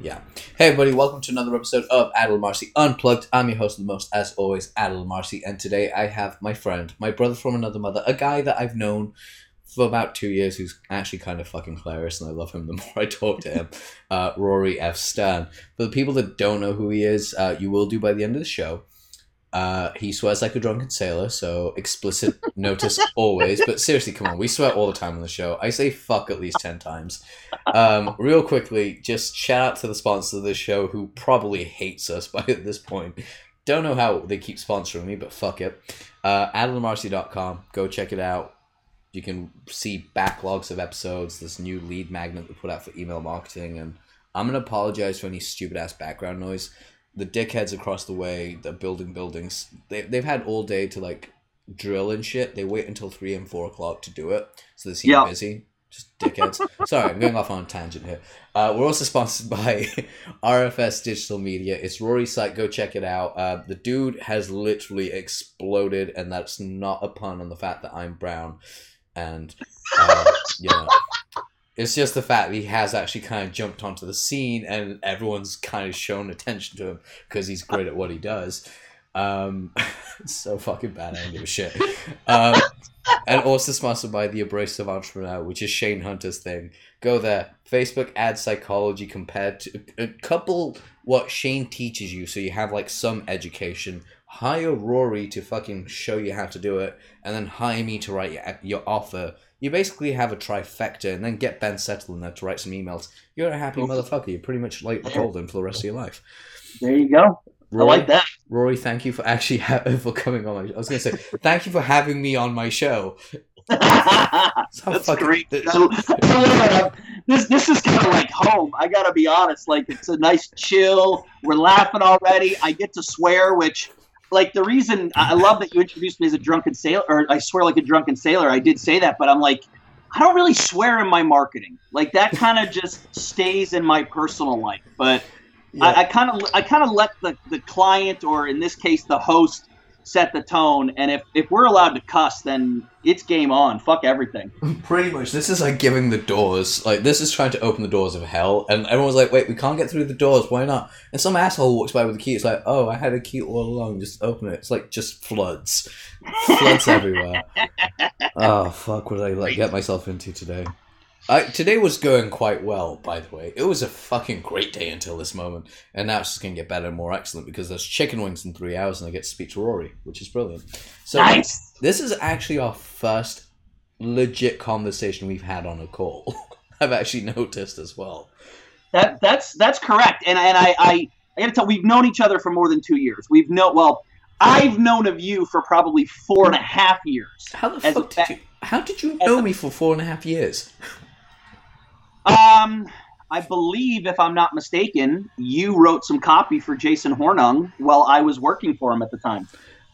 Yeah. Hey, everybody, welcome to another episode of Adil Amarsi Unplugged. I'm your host the most, as always, Adil Amarsi, and today I have my friend, my brother from another mother, a guy that I've known for about two years who's actually kind of fucking hilarious, and I love him the more I talk to him, uh, Rory F. Stern. For the people that don't know who he is, uh, you will do by the end of the show. Uh, he swears like a drunken sailor, so explicit notice always. But seriously, come on, we swear all the time on the show. I say fuck at least 10 times. Um, real quickly, just shout out to the sponsor of this show who probably hates us by this point. Don't know how they keep sponsoring me, but fuck it. Uh, AdilAmarsi.com, go check it out. You can see backlogs of episodes, this new lead magnet we put out for email marketing, and I'm going to apologize for any stupid ass background noise the dickheads across the way that building buildings they, they've had all day to like drill and shit. They wait until 3 and 4 o'clock to do it so they seem Yeah. busy. Just dickheads. Sorry i'm going off on a tangent here. Uh, we're also sponsored by rfs digital media. It's rory's site. Go check it out. Uh, the dude has literally exploded and that's not a pun on the fact that i'm brown and uh, you know it's just the fact that he has actually kind of jumped onto the scene and everyone's kind of shown attention to him because he's great at what he does. Um, so fucking bad. I don't give a shit. Um, and also sponsored by the Abrasive Entrepreneur, which is Shane Hunter's thing. Go there. Facebook ad psychology compared to a couple what Shane teaches you, so you have like some education. Hire Rory to fucking show you how to do it, and then hire me to write your, your offer. You basically have a trifecta, and then get Ben Settle in there to write some emails. You're a happy motherfucker. You're pretty much like golden for the rest of your life. There you go. Rory, I like that. Rory, thank you for actually ha- for coming on. My, I was gonna say thank you for having me on my show. That's That's fucking- great. th- I love it. This this is kind of like home. I gotta be honest. Like it's a nice chill. We're laughing already. I get to swear, which like the reason I love that you introduced me as a drunken sailor, or I swear like a drunken sailor. I did say that, but I'm like, I don't really swear in my marketing. Like that kind of just stays in my personal life. But Yeah. I kind of I kind of let the, the client or in this case the host set the tone and if, if we're allowed to cuss then it's game on fuck everything Pretty much, this is like giving the doors. Like this is trying to open the doors of hell, and everyone's like, "Wait, we can't get through the doors. Why not?" And some asshole walks by with a key. It's like, "Oh, I had a key all along. Just open it." It's like just floods, floods everywhere. Oh fuck! What did I like get myself into today? I, today was going quite well, by the way. It was a fucking great day until this moment, and now it's just gonna get better and more excellent because there's chicken wings in three hours, and I get to speak to Rory, which is brilliant. So nice this is actually our first legit conversation we've had on a call. I've actually noticed as well. that that's that's correct and and I, I I gotta tell we've known each other for more than two years we've known well I've known of you for probably four and a half years How the fuck did you? How did you know a- me for four and a half years? um I believe if I'm not mistaken you wrote some copy for Jason Hornung while I was working for him at the time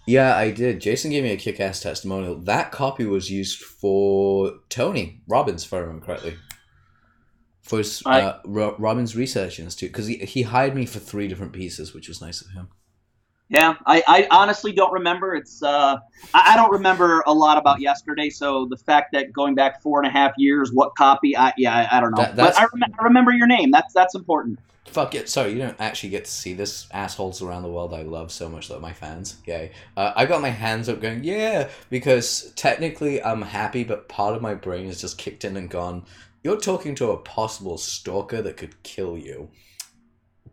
Yeah, I did. Jason gave me a kick-ass testimonial. That copy was used for Tony Robbins, if I remember correctly, for his uh, Ro- Robbins Research Institute, because he, he hired me for three different pieces, which was nice of him. Yeah, I, I honestly don't remember. It's uh, I, I don't remember a lot about yesterday. So the fact that going back four and a half years, what copy? I yeah, I, I don't know. That- but I, rem- I remember your name. That's that's important. Fuck it. Sorry, you don't actually get to see this. Assholes around the world I love so much, though, my fans. Yay. Uh, I got my hands up going, yeah, because technically I'm happy, but part of my brain has just kicked in and gone, you're talking to a possible stalker that could kill you.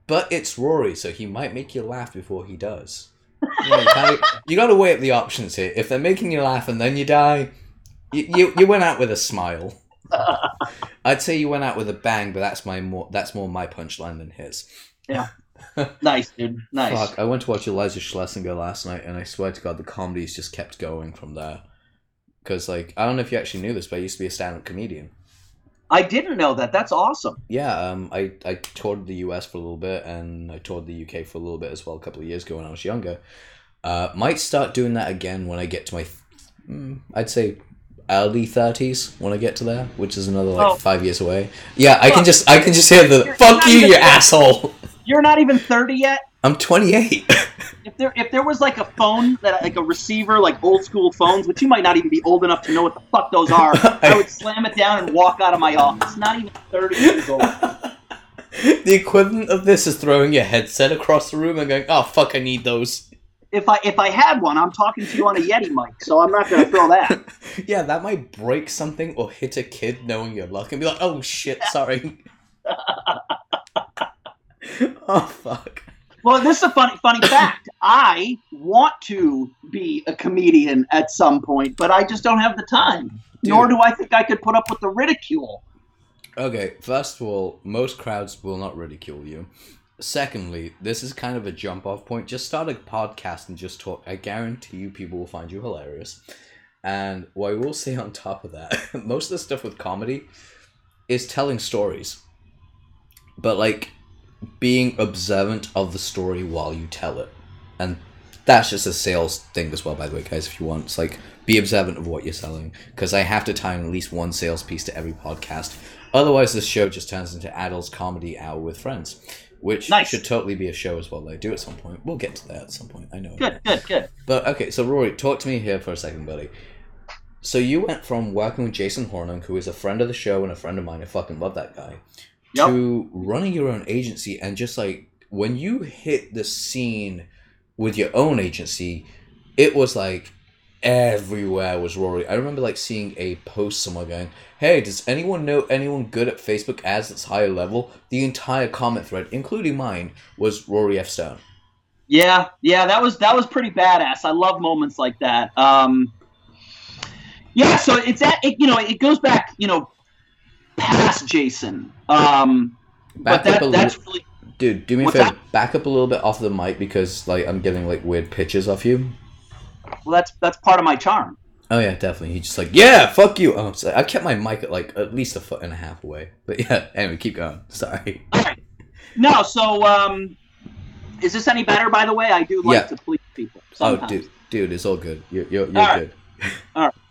But it's Rory, so he might make you laugh before he does. You, know, kinda- you gotta weigh up the options here. If they're making you laugh and then you die, you, you, you went out with a smile. I'd say you went out with a bang, but that's my more that's more my punchline than his. Yeah. nice, dude. Nice. Fuck, I went to watch Eliza Schlesinger last night, and I swear to God, the comedies just kept going from there. Because, like, I don't know if you actually knew this, but I used to be a stand-up comedian. I didn't know that. That's awesome. Yeah, um, I, I toured the US for a little bit, and I toured the UK for a little bit as well a couple of years ago when I was younger. Uh, might start doing that again when I get to my, mm, I'd say, early thirties when I get to there, which is another like Oh. five years away. Yeah, I can just I can just hear the You're fuck you, even- you asshole. You're not even 30 yet. I'm 28. If there if there was like a phone that like a receiver like old school phones, which you might not even be old enough to know what the fuck those are, I would slam it down and walk out of my office. Not even 30 years old. the equivalent of this is throwing your headset across the room and going, "Oh fuck, I need those." If I if I had one, I'm talking to you on a Yeti mic, so I'm not going to throw that. yeah, that might break something or hit a kid knowing your luck and be like, "Oh shit, sorry." oh fuck. Well, this is a funny funny fact. I want to be a comedian at some point, but I just don't have the time. Dude. Nor do I think I could put up with the ridicule. Okay, first of all, most crowds will not ridicule you. Secondly, this is kind of a jump off point. Just start a podcast and just talk. I guarantee you people will find you hilarious. And what I will say on top of that, most of the stuff with comedy is telling stories. But like being observant of the story while you tell it. And that's just a sales thing as well, by the way, guys, if you want. It's like be observant of what you're selling. Because I have to time at least one sales piece to every podcast. Otherwise, this show just turns into Adil's comedy hour with friends, which Nice. should totally be a show as well. I do at some point. We'll get to that at some point. I know. Good, good, good. But okay, so Rory, talk to me here for a second, buddy. So you went from working with Jason Hornung, who is a friend of the show and a friend of mine. I fucking love that guy. Yep. To running your own agency and just like when you hit the scene with your own agency, it was like everywhere was Rory. I remember like seeing a post somewhere going, "Hey, does anyone know anyone good at Facebook ads that's higher level?" The entire comment thread, including mine, was Rory F. Stern. Yeah, yeah, that was that was pretty badass. I love moments like that. Um, yeah, so it's that it, you know it goes back you know past Jason. Um, Back but up that a that's really dude. Do me a favor. that? Back up a little bit off the mic because like I'm getting like weird pitches off you. well that's that's part of my charm. Oh yeah, definitely. He's just like, yeah, fuck you. Oh, sorry. I kept my mic at like at least a foot and a half away. But yeah, anyway, keep going. Sorry. All right. No, so um, is this any better? By the way, I do like Yeah. to please people. Oh, dude, dude, it's all good. You're you're, you're All right. good.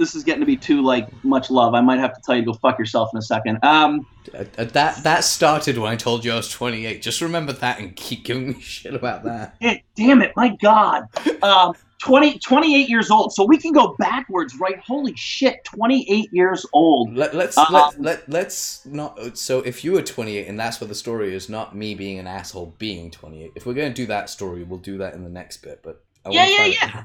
This is getting to be too like much love. I might have to tell you to go fuck yourself in a second. Um, Uh, that that started when I told you I was 28. Just remember that and keep giving me shit about that. eh, damn it, my God. Um, 20, 28 years old. So we can go backwards, right? Holy shit, 28 years old. Let, let's Um, let, let let's not. So if you were 28 and that's what the story is, not me being an asshole being 28. If we're gonna do that story, we'll do that in the next bit. But I Yeah, yeah, yeah.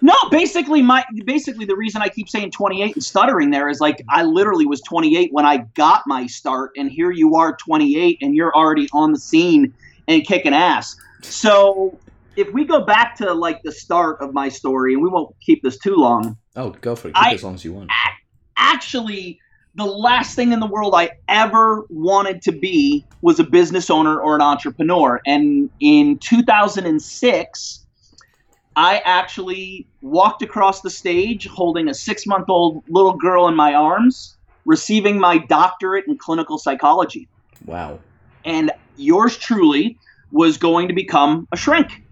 No, basically my basically the reason I keep saying 28 and stuttering there is like I literally was 28 when I got my start and here you are 28 and you're already on the scene and kicking ass. So if we go back to like the start of my story and we won't keep this too long. Oh, go for it. Keep I- it as long as you want. Actually, the last thing in the world I ever wanted to be was a business owner or an entrepreneur. And in 2006, I actually walked across the stage holding a six month old little girl in my arms, receiving my doctorate in clinical psychology. Wow. And yours truly was going to become a shrink.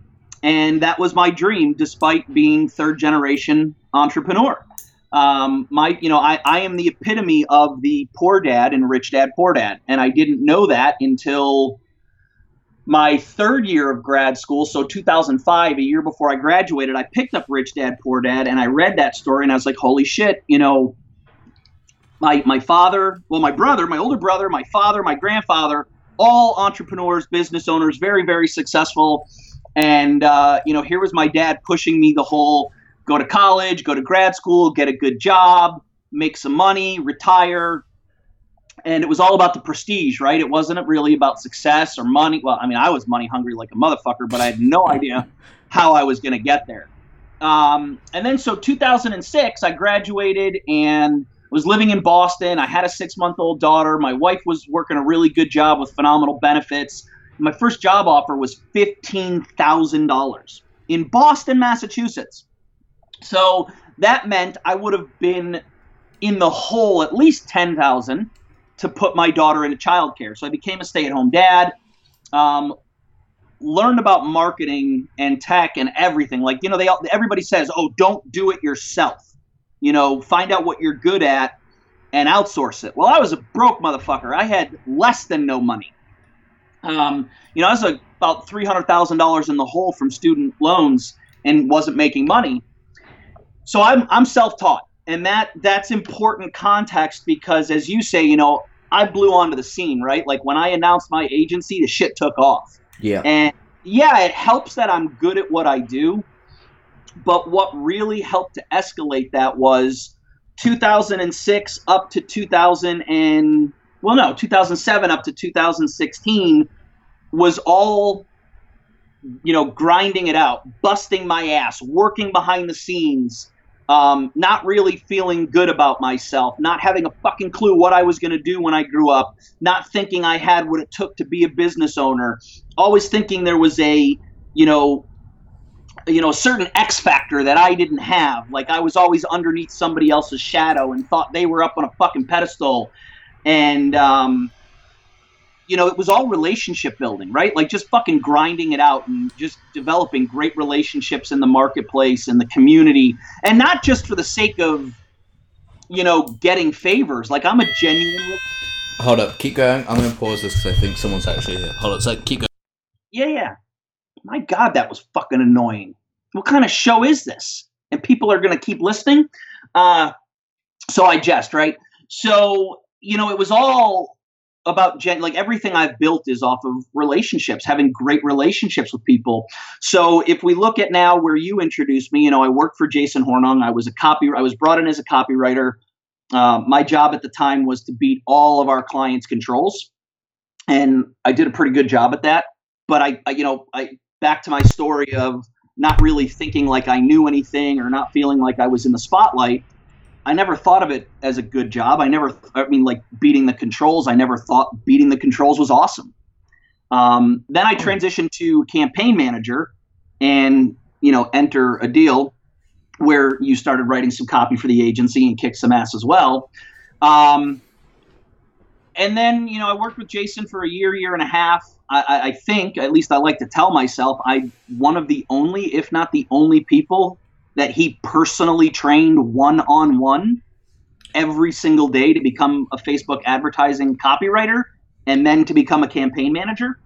And that was my dream, despite being third generation entrepreneur. Um, my, you know, I, I am the epitome of the poor dad and rich dad, poor dad. And I didn't know that until my third year of grad school. So 2005, a year before I graduated, I picked up Rich Dad, Poor Dad, and I read that story and I was like, holy shit, you know, my, my father, well, my brother, my older brother, my father, my grandfather, all entrepreneurs, business owners, very, very successful. And, uh, you know, here was my dad pushing me the whole go to college, go to grad school, get a good job, make some money, retire. And it was all about the prestige, right? It wasn't really about success or money. Well, I mean, I was money hungry like a motherfucker, but I had no idea how I was going to get there. Um, and then, so 2006, I graduated and was living in Boston. I had a six month old daughter. My wife was working a really good job with phenomenal benefits. My first job offer was $15,000 in Boston, Massachusetts. So that meant I would have been in the hole at least 10,000 to put my daughter into childcare. So I became a stay-at-home dad. Um, learned about marketing and tech and everything. Like you know, they all, everybody says, "Oh, don't do it yourself." You know, find out what you're good at and outsource it. Well, I was a broke motherfucker. I had less than no money. Um, you know, I was a, about three hundred thousand dollars in the hole from student loans and wasn't making money. So I'm I'm self-taught, and that that's important context because, as you say, you know, I blew onto the scene, right? Like when I announced my agency, the shit took off. Yeah. And yeah, it helps that I'm good at what I do. But what really helped to escalate that was 2006 up to 2000 and well no 2007 up to 2016 was all you know grinding it out busting my ass working behind the scenes um, not really feeling good about myself not having a fucking clue what i was going to do when i grew up not thinking i had what it took to be a business owner always thinking there was a you know you know a certain X factor that I didn't have. Like I was always underneath somebody else's shadow and thought they were up on a fucking pedestal, and um, you know it was all relationship building, right? Like just fucking grinding it out and just developing great relationships in the marketplace and the community, and not just for the sake of you know getting favors. Like I'm a genuine. Hold up, keep going. I'm gonna pause this because I think someone's actually here. Hold up, so keep going. Yeah, yeah my God, that was fucking annoying. What kind of show is this? And people are going to keep listening. Uh, so I jest, right? So, you know, it was all about gen- like everything I've built is off of relationships, having great relationships with people. So if we look at now where you introduced me, you know, I worked for Jason Hornung. I was a copy. I was brought in as a copywriter. Uh, my job at the time was to beat all of our clients' controls, and I did a pretty good job at that. But I, I you know, I back to my story of not really thinking like I knew anything or not feeling like I was in the spotlight. I never thought of it as a good job. I never, I mean, like beating the controls. I never thought beating the controls was awesome. Um, then I transitioned to campaign manager, and you know, enter Adil where you started writing some copy for the agency and kicked some ass as well. Um, and then you know, I worked with Jason for a year, year and a half. I, I think, at least I like to tell myself, I one of the only, if not the only people that he personally trained one on one every single day to become a Facebook advertising copywriter and then to become a campaign manager.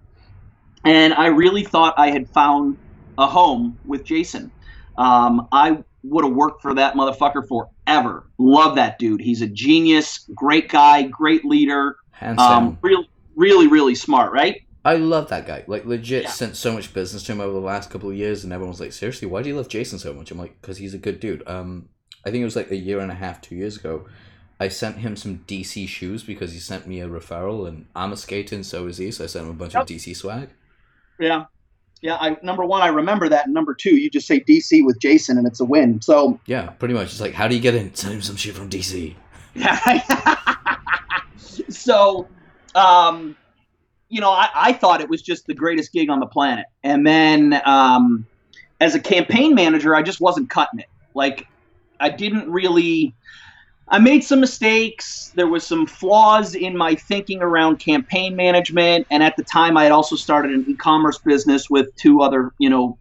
And I really thought I had found a home with Jason. Um, I would have worked for that motherfucker forever. Love that dude. He's a genius, great guy, great leader. Hands down. Um, real, really, really smart, right? I love that guy. Like legit, Yeah. sent so much business to him over the last couple of years, and everyone was like, "Seriously, why do you love Jason so much?" I'm like, "Cause he's a good dude." Um, I think it was like a year and a half, two years ago. I sent him some DC shoes because he sent me a referral, and I'm a skater, and so is he. So I sent him a bunch Yep. of DC swag. Yeah. Yeah, I number one, I remember that. And number two, you just say DC with Jason and it's a win. So Yeah, pretty much. It's like, how do you get in? Send him some shit from DC. Yeah. so um you know, I, I thought it was just the greatest gig on the planet. And then um as a campaign manager, I just wasn't cutting it. Like I didn't really I made some mistakes. There was some flaws in my thinking around campaign management, and at the time, I had also started an e-commerce business with two other, you know,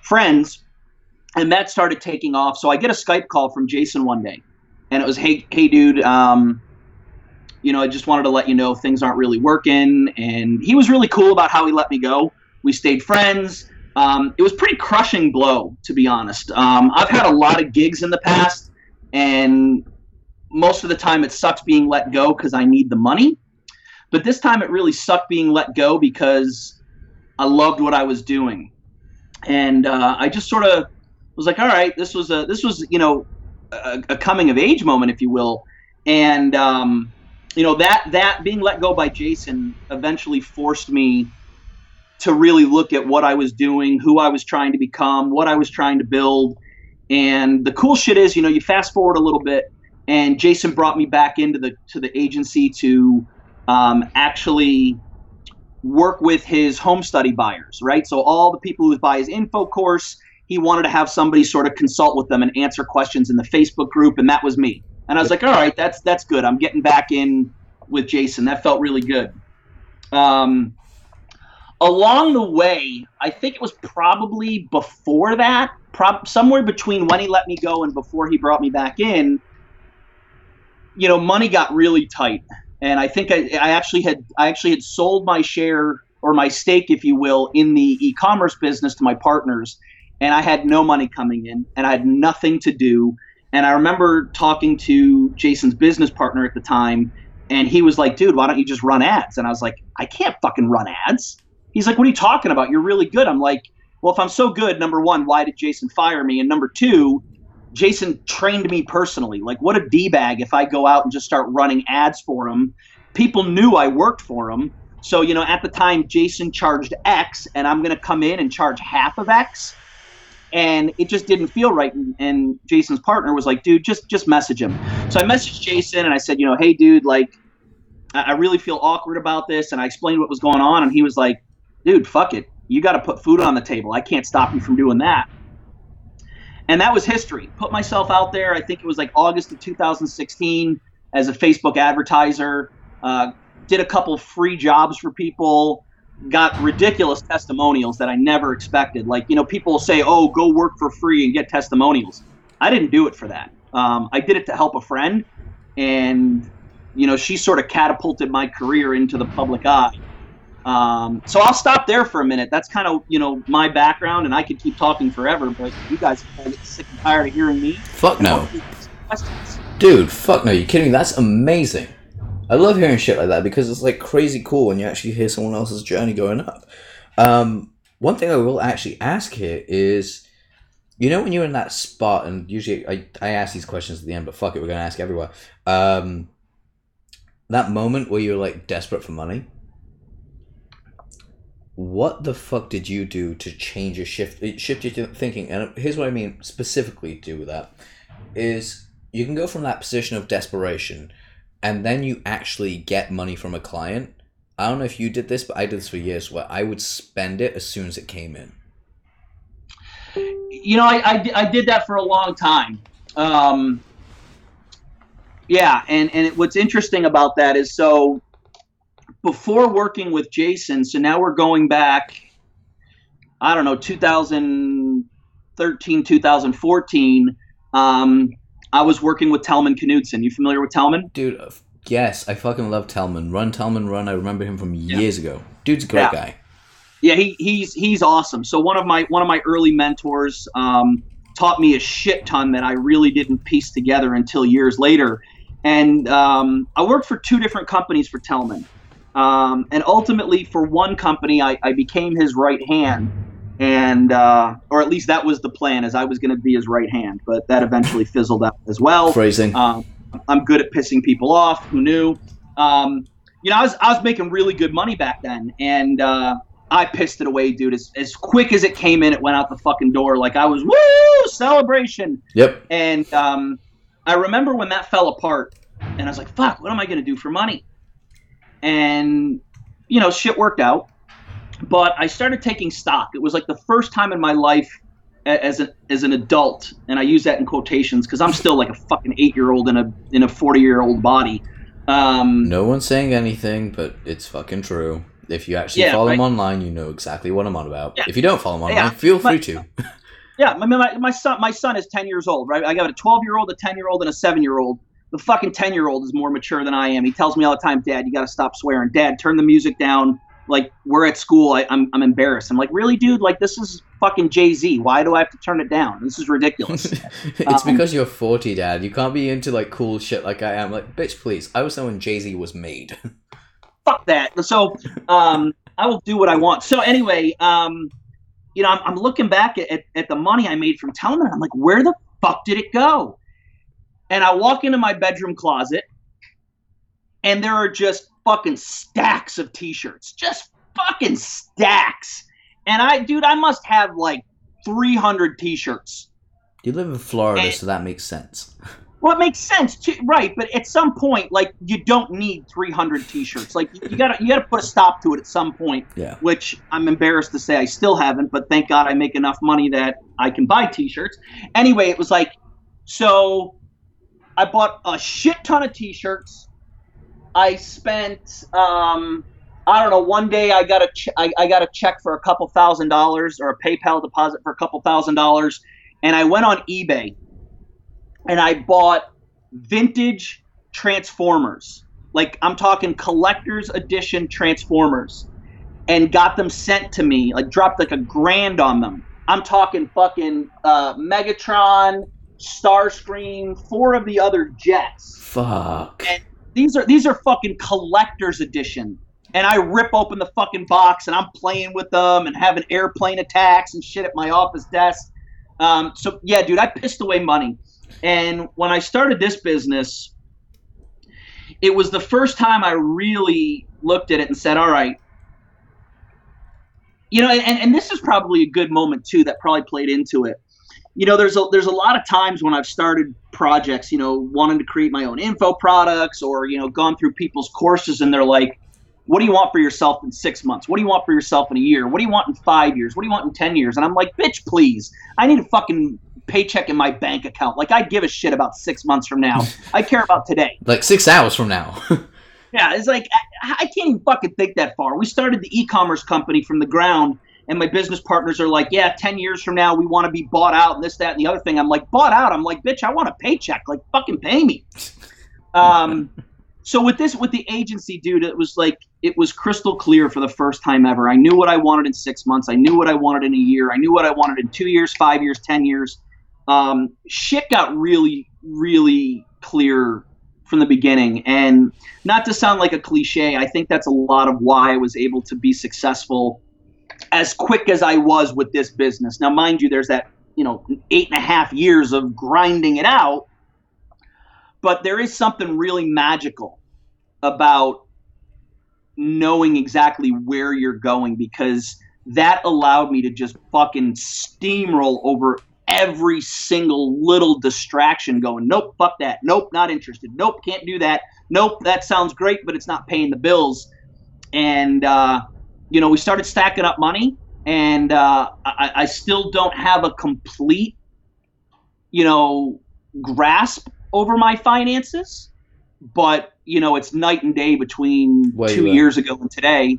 friends, and that started taking off. So I get a Skype call from Jason one day, and it was, "Hey, hey, dude, um, you know, I just wanted to let you know things aren't really working." And he was really cool about how he let me go. We stayed friends. Um, it was pretty crushing blow, to be honest. Um, I've had a lot of gigs in the past, and most of the time it sucks being let go because I need the money. But this time it really sucked being let go because I loved what I was doing, and uh, I just sort of was like, all right, this was a this was you know a, a coming of age moment, if you will, and um, you know that that being let go by Jason eventually forced me to really look at what I was doing, who I was trying to become, what I was trying to build. And the cool shit is, you know, you fast forward a little bit, and Jason brought me back into the to the agency to um, actually work with his home study buyers, right? So all the people who buy his info course, he wanted to have somebody sort of consult with them and answer questions in the Facebook group, and that was me. And I was like, all right, that's that's good. I'm getting back in with Jason. That felt really good. Um, along the way, I think it was probably before that, prob- somewhere between when he let me go and before he brought me back in, you know, money got really tight, and I think I, I actually had I actually had sold my share or my stake, if you will, in the e-commerce business to my partners, and I had no money coming in, and I had nothing to do. And I remember talking to Jason's business partner at the time, and he was like, dude, why don't you just run ads? And I was like, I can't fucking run ads. He's like, what are you talking about? You're really good. I'm like, well, if I'm so good, number one, why did Jason fire me? And number two, Jason trained me personally. Like, what a d bag if I go out and just start running ads for him. People knew I worked for him. So, you know, at the time, Jason charged X, and I'm going to come in and charge half of X. And it just didn't feel right. And, Jason's partner was like, dude, just just message him. So I messaged Jason and I said, you know, hey, dude, like, I, I really feel awkward about this. And I explained what was going on. And he was like, dude, fuck it. You got to put food on the table. I can't stop you from doing that and that was history. Put myself out there. I think it was like August of 2016 as a Facebook advertiser. Uh, did a couple free jobs for people. Got ridiculous testimonials that I never expected. Like you know, people say, "Oh, go work for free and get testimonials." I didn't do it for that. Um, I did it to help a friend, and you know, she sort of catapulted my career into the public eye. Um, so I'll stop there for a minute. That's kind of you know my background, and I could keep talking forever, but you guys are get sick and tired of hearing me. Fuck no, dude. Fuck no. You kidding? Me. That's amazing. I love hearing shit like that because it's like crazy cool when you actually hear someone else's journey going up. Um, one thing I will actually ask here is, you know, when you're in that spot, and usually I, I ask these questions at the end, but fuck it, we're gonna ask everywhere. Um, that moment where you're like desperate for money what the fuck did you do to change your shift shift your thinking and here's what i mean specifically do with that is you can go from that position of desperation and then you actually get money from a client i don't know if you did this but i did this for years where i would spend it as soon as it came in you know i, I, I did that for a long time um, yeah and, and it, what's interesting about that is so before working with Jason, so now we're going back, I don't know, 2013, 2014. Um, I was working with Telman Knudson. You familiar with Telman? Dude, yes, I fucking love Telman. Run Telman Run. I remember him from years yeah. ago. Dude's a great yeah. guy. Yeah, he, he's he's awesome. So one of my one of my early mentors um, taught me a shit ton that I really didn't piece together until years later. And um, I worked for two different companies for Telman. Um, and ultimately, for one company, I, I became his right hand, and uh, or at least that was the plan, as I was going to be his right hand. But that eventually fizzled out as well. Phrasing. Um, I'm good at pissing people off. Who knew? Um, you know, I was I was making really good money back then, and uh, I pissed it away, dude. As as quick as it came in, it went out the fucking door. Like I was woo celebration. Yep. And um, I remember when that fell apart, and I was like, "Fuck, what am I going to do for money?" and you know shit worked out but i started taking stock it was like the first time in my life as an as an adult and i use that in quotations because i'm still like a fucking eight year old in a in a 40 year old body um, no one's saying anything but it's fucking true if you actually yeah, follow right? him online you know exactly what i'm on about yeah. if you don't follow him online yeah. feel free my, to yeah my, my, my son my son is 10 years old right i got a 12 year old a 10 year old and a 7 year old the fucking 10 year old is more mature than I am. He tells me all the time, Dad, you got to stop swearing. Dad, turn the music down. Like, we're at school. I, am I'm, I'm embarrassed. I'm like, really, dude? Like, this is fucking Jay Z. Why do I have to turn it down? This is ridiculous. it's um, because you're 40, Dad. You can't be into, like, cool shit like I am. Like, bitch, please. I was there when Jay Z was made. fuck that. So, um, I will do what I want. So, anyway, um, you know, I'm, I'm looking back at, at, at the money I made from Telman. I'm like, where the fuck did it go? and I walk into my bedroom closet, and there are just fucking stacks of t-shirts, just fucking stacks. And I, dude, I must have like 300 t-shirts. You live in Florida, and, so that makes sense. Well, it makes sense too, right? But at some point, like you don't need 300 t-shirts. Like you gotta you gotta put a stop to it at some point. Yeah. Which I'm embarrassed to say I still haven't, but thank God I make enough money that I can buy t-shirts. Anyway, it was like so I bought a shit ton of T-shirts. I spent, um, I don't know, one day I got a ch- I, I got a check for a couple thousand dollars or a PayPal deposit for a couple thousand dollars, and I went on eBay and I bought vintage Transformers, like I'm talking collector's edition Transformers, and got them sent to me. Like dropped like a grand on them. I'm talking fucking uh, Megatron, Starscream, four of the other jets. Fuck. And these are these are fucking collector's edition. And I rip open the fucking box and I'm playing with them and having airplane attacks and shit at my office desk. Um, so yeah, dude, I pissed away money. And when I started this business, it was the first time I really looked at it and said, all right, you know, and, and this is probably a good moment too that probably played into it. You know, there's a there's a lot of times when I've started projects, you know, wanting to create my own info products or, you know, gone through people's courses and they're like, what do you want for yourself in six months? What do you want for yourself in a year? What do you want in five years? What do you want in 10 years? And I'm like, bitch, please. I need a fucking paycheck in my bank account. Like, I give a shit about six months from now. I care about today. Like six hours from now. yeah, it's like, I, I can't even fucking think that far. We started the e commerce company from the ground. And my business partners are like, yeah, 10 years from now, we want to be bought out and this, that, and the other thing. I'm like, bought out? I'm like, bitch, I want a paycheck. Like, fucking pay me. Um, so with this with the agency dude it was like it was crystal clear for the first time ever i knew what i wanted in six months i knew what i wanted in a year i knew what i wanted in two years five years ten years um, shit got really really clear from the beginning and not to sound like a cliche i think that's a lot of why i was able to be successful as quick as i was with this business. Now mind you there's that you know eight and a half years of grinding it out but there is something really magical about knowing exactly where you're going because that allowed me to just fucking steamroll over every single little distraction going nope fuck that. Nope not interested. Nope can't do that. Nope that sounds great but it's not paying the bills. And uh, you know we started stacking up money and uh, I, I still don't have a complete you know grasp over my finances, but you know it's night and day between two years ago and today,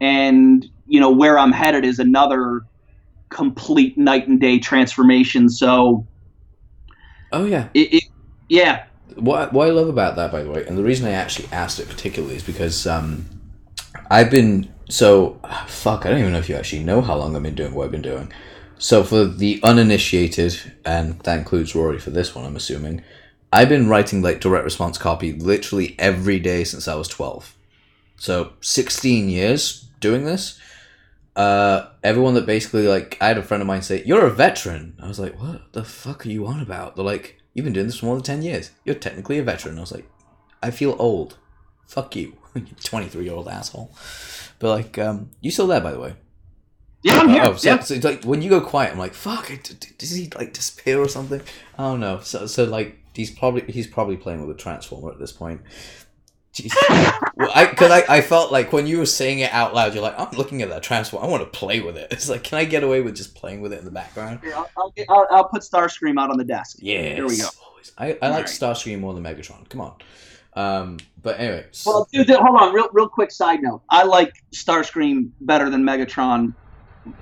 and you know where I'm headed is another complete night and day transformation. So, oh yeah, it, it yeah. What what I love about that, by the way, and the reason I actually asked it particularly is because um, I've been so fuck. I don't even know if you actually know how long I've been doing what I've been doing. So for the uninitiated, and that includes Rory for this one, I'm assuming. I've been writing like direct response copy literally every day since I was 12. So 16 years doing this. Uh, everyone that basically like I had a friend of mine say, "You're a veteran." I was like, "What the fuck are you on about?" They're like, "You've been doing this for more than 10 years. You're technically a veteran." I was like, "I feel old. Fuck you, you 23 year old asshole." But like, um, you still there by the way? Yeah, I'm here. Oh, so, yeah. so like when you go quiet, I'm like, "Fuck!" Does he like disappear or something? I don't know. So so like he's probably he's probably playing with a transformer at this point. well, I because I, I felt like when you were saying it out loud, you're like, I'm looking at that transformer. I want to play with it. It's like, can I get away with just playing with it in the background? Yeah, I'll, I'll, I'll, I'll put Starscream out on the desk. Yeah, here we go. I, I like right. Starscream more than Megatron. Come on. Um, but anyway. Well, dude, hold on. Real, real quick side note. I like Starscream better than Megatron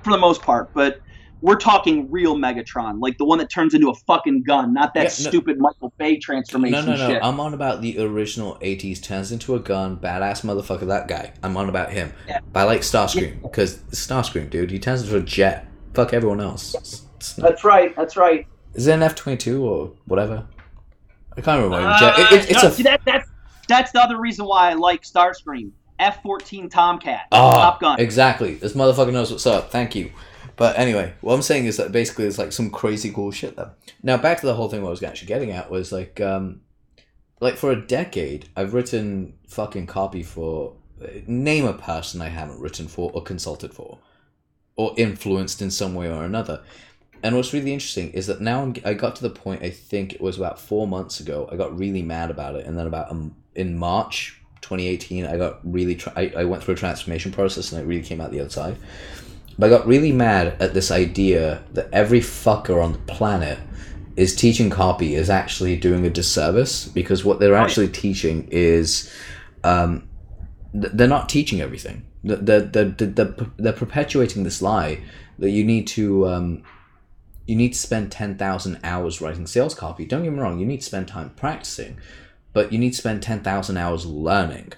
for the most part, but we're talking real Megatron, like the one that turns into a fucking gun, not that yeah, no, stupid Michael Bay transformation. No, no, no. Shit. I'm on about the original '80s turns into a gun, badass motherfucker. That guy. I'm on about him. Yeah. But I like Starscream because yeah. Starscream, dude, he turns into a jet. Fuck everyone else. It's. That's right. That's right. Is it an F twenty two or whatever? I can't remember. Uh, it, it, it's no, a... that, that's the other reason why I like Starscream. F fourteen Tomcat. Oh, Top Gun. Exactly. This motherfucker knows what's up. Thank you. But anyway, what I'm saying is that basically it's like some crazy cool shit there. Now back to the whole thing. What I was actually getting at was like, um, like for a decade, I've written fucking copy for name a person I haven't written for or consulted for, or influenced in some way or another. And what's really interesting is that now I'm, I got to the point. I think it was about four months ago. I got really mad about it, and then about um, in March 2018, I got really. Tra- I, I went through a transformation process, and I really came out the other side. But I got really mad at this idea that every fucker on the planet is teaching copy is actually doing a disservice because what they're actually teaching is um, they're not teaching everything. They're, they're, they're, they're perpetuating this lie that you need to um, you need to spend 10,000 hours writing sales copy. Don't get me wrong, you need to spend time practicing, but you need to spend 10,000 hours learning.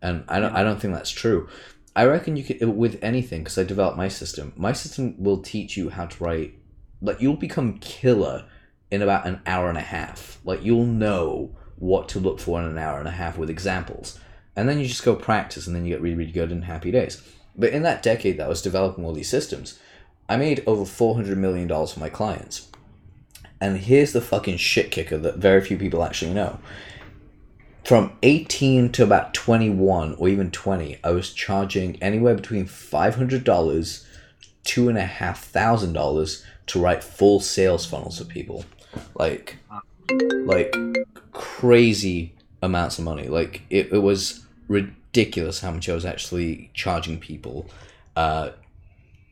And I don't, I don't think that's true. I reckon you could uh, with anything because I developed my system. My system will teach you how to write. Like you'll become killer in about an hour and a half. Like you'll know what to look for in an hour and a half with examples. And then you just go practice and then you get really, really good in happy days. But in that decade that I was developing all these systems, I made over $400 million for my clients. And here's the fucking shit kicker that very few people actually know. From 18 to about 21 or even 20, I was charging anywhere between $500, $2,500 to write full sales funnels for people. Like, like crazy amounts of money. Like, it, it was ridiculous how much I was actually charging people uh,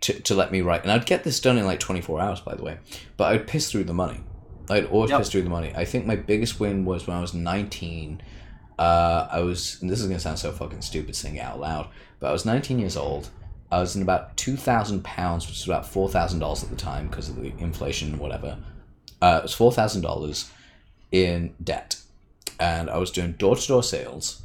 to, to let me write. And I'd get this done in like 24 hours, by the way. But I'd piss through the money. I'd always Yep. piss through the money. I think my biggest win was when I was 19. Uh, I was, and this is going to sound so fucking stupid saying it out loud, but I was 19 years old. I was in about 2,000 pounds, which was about $4,000 at the time because of the inflation and whatever. Uh, it was $4,000 in debt. And I was doing door to door sales.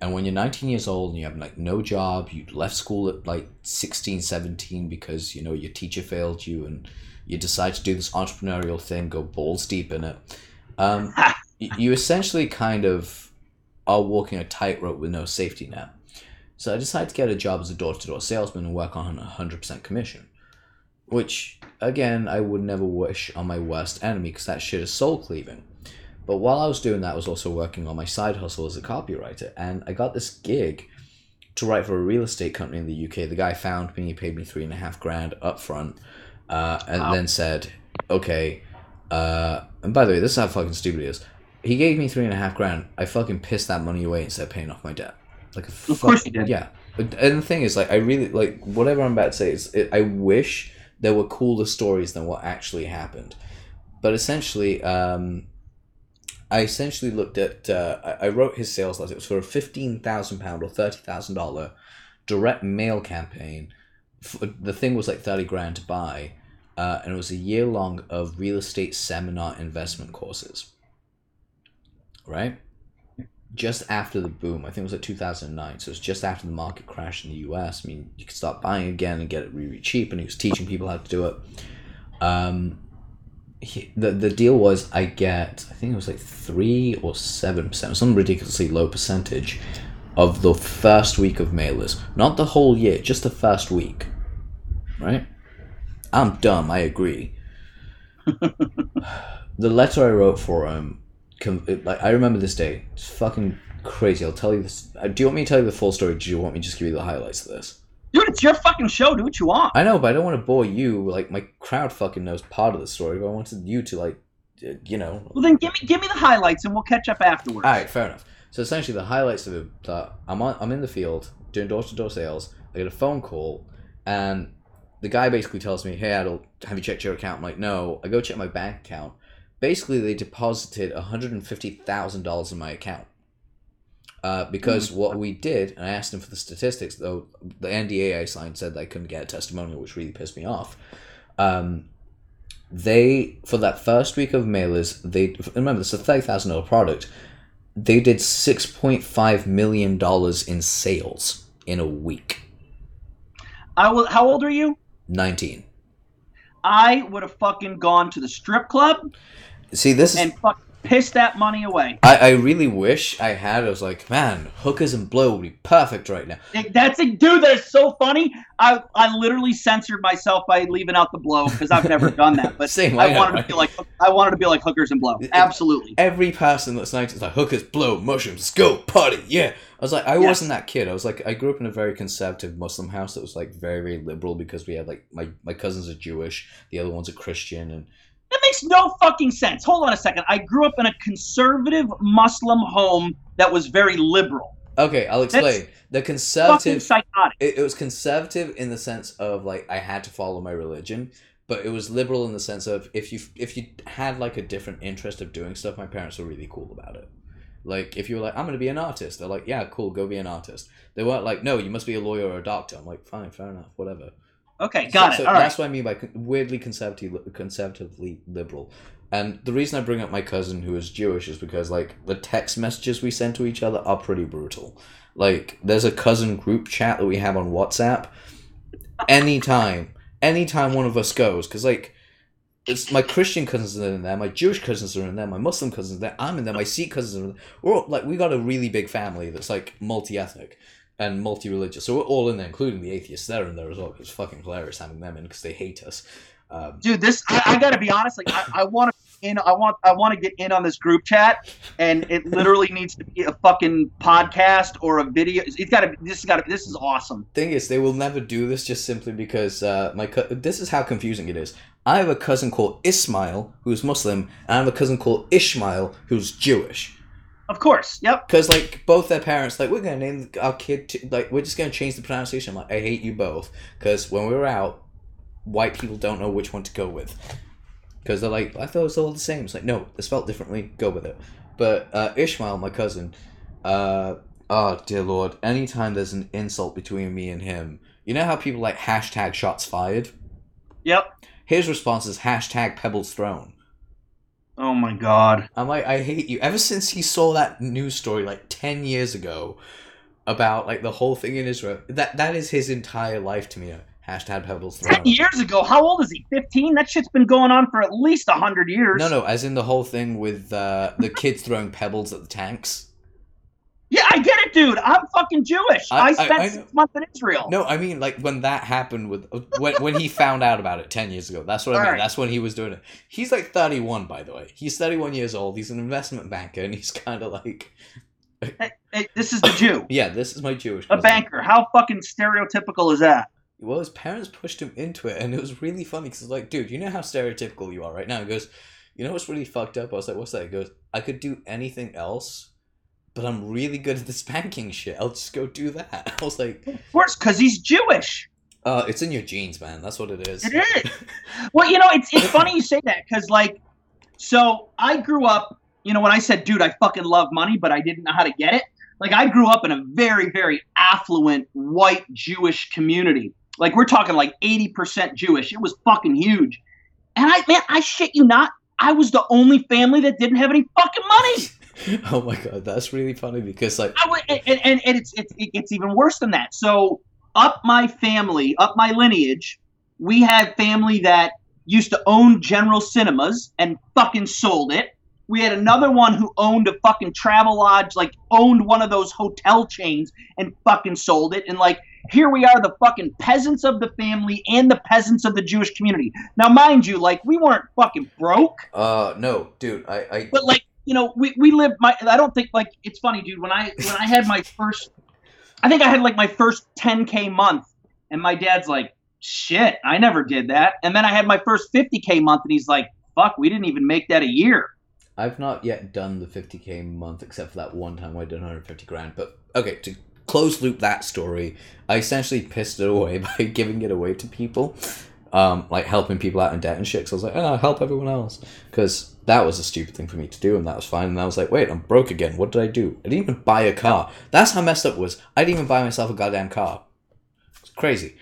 And when you're 19 years old and you have like no job, you left school at like 16, 17 because you know your teacher failed you and you decide to do this entrepreneurial thing, go balls deep in it. Um, you essentially kind of are walking a tightrope with no safety net. So I decided to get a job as a door to door salesman and work on 100% commission. Which, again, I would never wish on my worst enemy because that shit is soul cleaving. But while I was doing that, I was also working on my side hustle as a copywriter, and I got this gig to write for a real estate company in the UK. The guy found me, he paid me three and a half grand up front, uh, and Wow. then said, "Okay." Uh, and by the way, this is how fucking stupid it is. He gave me three and a half grand. I fucking pissed that money away instead of paying off my debt. Like a Of course you did. Yeah, But- and the thing is, like, I really like whatever I'm about to say. Is it, I wish there were cooler stories than what actually happened. But essentially, um, I essentially looked at. Uh, I wrote his sales letter. It was for a fifteen thousand pound or thirty thousand dollar direct mail campaign. The thing was like thirty grand to buy, uh, and it was a year long of real estate seminar investment courses. Right, just after the boom, I think it was like two thousand nine. So it was just after the market crashed in the U.S. I mean, you could start buying again and get it really, really cheap, and he was teaching people how to do it. Um, he, the the deal was I get I think it was like three or seven percent, some ridiculously low percentage of the first week of mailers, not the whole year, just the first week. Right? I'm dumb. I agree. the letter I wrote for him, it, like I remember this day. It's fucking crazy. I'll tell you this. uh, Do you want me to tell you the full story? Or do you want me to just give you the highlights of this? It's your fucking show. Do what you want. I know, but I don't want to bore you. Like my crowd fucking knows part of the story, but I wanted you to like, uh, you know. Well, then give me give me the highlights, and we'll catch up afterwards. All right, fair enough. So essentially, the highlights of it that I'm on, I'm in the field doing door to door sales. I get a phone call, and the guy basically tells me, "Hey, Adil, have you checked your account?" I'm like, "No." I go check my bank account. Basically, they deposited hundred and fifty thousand dollars in my account. Uh, because what we did, and I asked him for the statistics, though the NDA I signed said I couldn't get a testimonial, which really pissed me off. Um, they for that first week of mailers, they remember this is a thirty thousand dollar product. They did six point five million dollars in sales in a week. I will. How old are you? Nineteen. I would have fucking gone to the strip club See, this is and fuck pissed that money away. I, I really wish I had. I was like, man, hookers and blow would be perfect right now. That's a dude. That is so funny. I I literally censored myself by leaving out the blow because I've never done that. But Same, I I know, wanted right? to be like I wanted to be like hookers and blow. Absolutely. Every person that's nice is like hookers, blow, mushrooms, let's go party, yeah. I was like, I Yes. wasn't that kid. I was like, I grew up in a very conservative Muslim house that was like very, very liberal because we had like my my cousins are Jewish, the other one's a Christian, and That makes no fucking sense. Hold on a second. I grew up in a conservative Muslim home that was very liberal. okay, I'll explain. The conservative psychotic. it, it was conservative in the sense of like I had to follow my religion, but it was liberal in the sense of if you if you had like a different interest of doing stuff, my parents were really cool about it. Like if you were like, I'm gonna be an artist, they're like, yeah, cool, go be an artist. They weren't like, no, you must be a lawyer or a doctor. I'm like, fine, fair enough, whatever. Okay, got so, it. So All right. that's what I mean by weirdly conservative, conservatively liberal. And the reason I bring up my cousin who is Jewish is because like the text messages we send to each other are pretty brutal. Like there's a cousin group chat that we have on WhatsApp. Anytime, anytime one of us goes, because like it's my Christian cousins are in there, my Jewish cousins are in there, my Muslim cousins are there, I'm in there, my Sikh cousins are in there. We're all, like we got a really big family that's like multi ethnic and multi religious. So we're all in there, including the atheists. They're in there as well. It's fucking hilarious having them in because they hate us. Um, dude this i, I gotta be honest like i, I want to in i want i want to get in on this group chat and it literally needs to be a fucking podcast or a video it's got to this has got to this is awesome thing is, they will never do this just simply because uh, my co- this is how confusing it is. I have a cousin called Ismail who's Muslim, and I have a cousin called Ishmael who's Jewish. Of course yep Because like both their parents, like we're gonna name our kid, to, like we're just gonna change the pronunciation. I'm like, I hate you both. Because when we were out, white people don't know which one to go with. Because they're like, I thought it was all the same. It's like, no, it's spelled differently. Go with it. But uh, Ishmael, my cousin, uh, oh dear lord, anytime there's an insult between me and him, you know how people like hashtag shots fired. yep His response is hashtag pebbles thrown. Oh my god I'm like, I hate you. Ever since he saw that news story like ten years ago about like the whole thing in Israel, that that is his entire life to me. Hashtag pebbles 10 years ago how old is he 15 that shit's been going on for at least 100 years No, no, as in the whole thing with uh, the kids throwing pebbles at the tanks. Yeah i get it dude i'm fucking jewish I- i, I- spent I know. six months in israel No, I mean like when that happened with when when he found out about it ten years ago. That's what I mean. Alright. That's when he was doing it. He's like thirty one, by the way. He's thirty one years old. He's an investment banker, and he's kind of like, Hey, this is the jew yeah, this is my Jewish. a banker how fucking stereotypical is that Well, his parents pushed him into it, and it was really funny because like, dude, you know how stereotypical you are right now. He goes, you know what's really fucked up? I was like, what's that? He goes, I could do anything else, but I'm really good at the spanking shit. I'll just go do that. I was like, of course because he's jewish uh, it's in your genes, man. That's what it is. It is. Well, you know, it's it's funny you say that because like, so I grew up. You know, when I said, "Dude, I fucking love money," but I didn't know how to get it. Like, I grew up in a very, very affluent white Jewish community. Like, we're talking like eighty percent Jewish. It was fucking huge. And I, man, I shit you not, I was the only family that didn't have any fucking money. oh my god, that's really funny because like, I would, and, and, and it's, it's it gets even worse than that. So up my family, up my lineage, we had family that used to own General Cinemas and fucking sold it. We had another one who owned a fucking Travelodge, like owned one of those hotel chains and fucking sold it. And like here we are, the fucking peasants of the family and the peasants of the Jewish community. Now, mind you, like we weren't fucking broke. uh, no, dude, I, I, But like, you know, we, we lived my I don't think like it's funny, dude, when I when I had my first I think I had like my first 10k month and my dad's like, "Shit, I never did that." And then I had my first 50k month and he's like, "Fuck, we didn't even make that a year." I've not yet done the 50k month except for that one time where I did 150 grand. But okay, to close loop that story, I essentially pissed it away by giving it away to people, um, like helping people out in debt and shit. So I was like, oh, I'll help everyone else because that was a stupid thing for me to do, and that was fine. And I was like, wait, I'm broke again. What did I do? I didn't even buy a car. That's how messed up it was. I didn't even buy myself a goddamn car. It's crazy.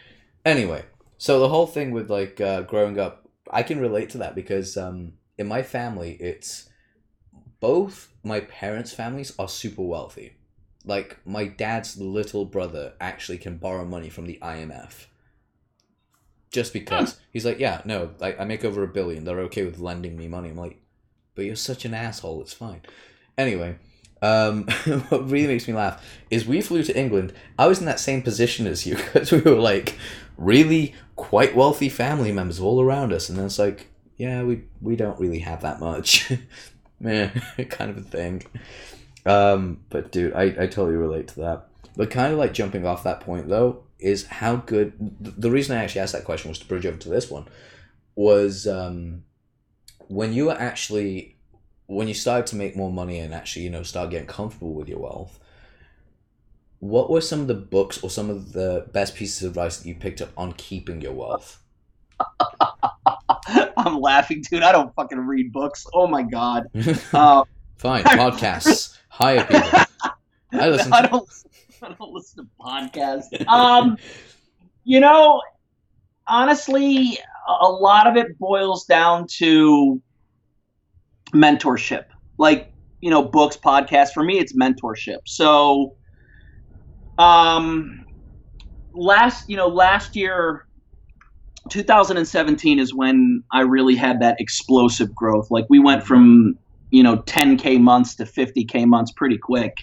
Anyway, so the whole thing with like uh, growing up, I can relate to that because um, in my family, it's both my parents' families are super wealthy. Like my dad's little brother actually can borrow money from the IMF. Just because he's like, yeah, no, like I make over a billion. They're okay with lending me money. I'm like, but you're such an asshole. It's fine. Anyway, um, what really makes me laugh is we flew to England. I was in that same position as you because we were like really quite wealthy family members all around us, and then it's like, yeah, we we don't really have that much. Meh, kind of a thing. Um, but dude, I, I totally relate to that. But kind of like jumping off that point though is how good. The reason I actually asked that question was to bridge over to this one. Was um, when you were actually when you started to make more money and actually you know start getting comfortable with your wealth. What were some of the books or some of the best pieces of advice that you picked up on keeping your wealth? I'm laughing, dude. I don't fucking read books. Oh my god. Uh, Fine, podcasts, hire people. I listen. I don't. I don't listen to podcasts. Um, you know, honestly, a lot of it boils down to mentorship. Like you know, books, podcasts. For me, it's mentorship. So, um, last you know, last year, 2017 is when I really had that explosive growth. Like we went from you know 10k months to 50k months pretty quick.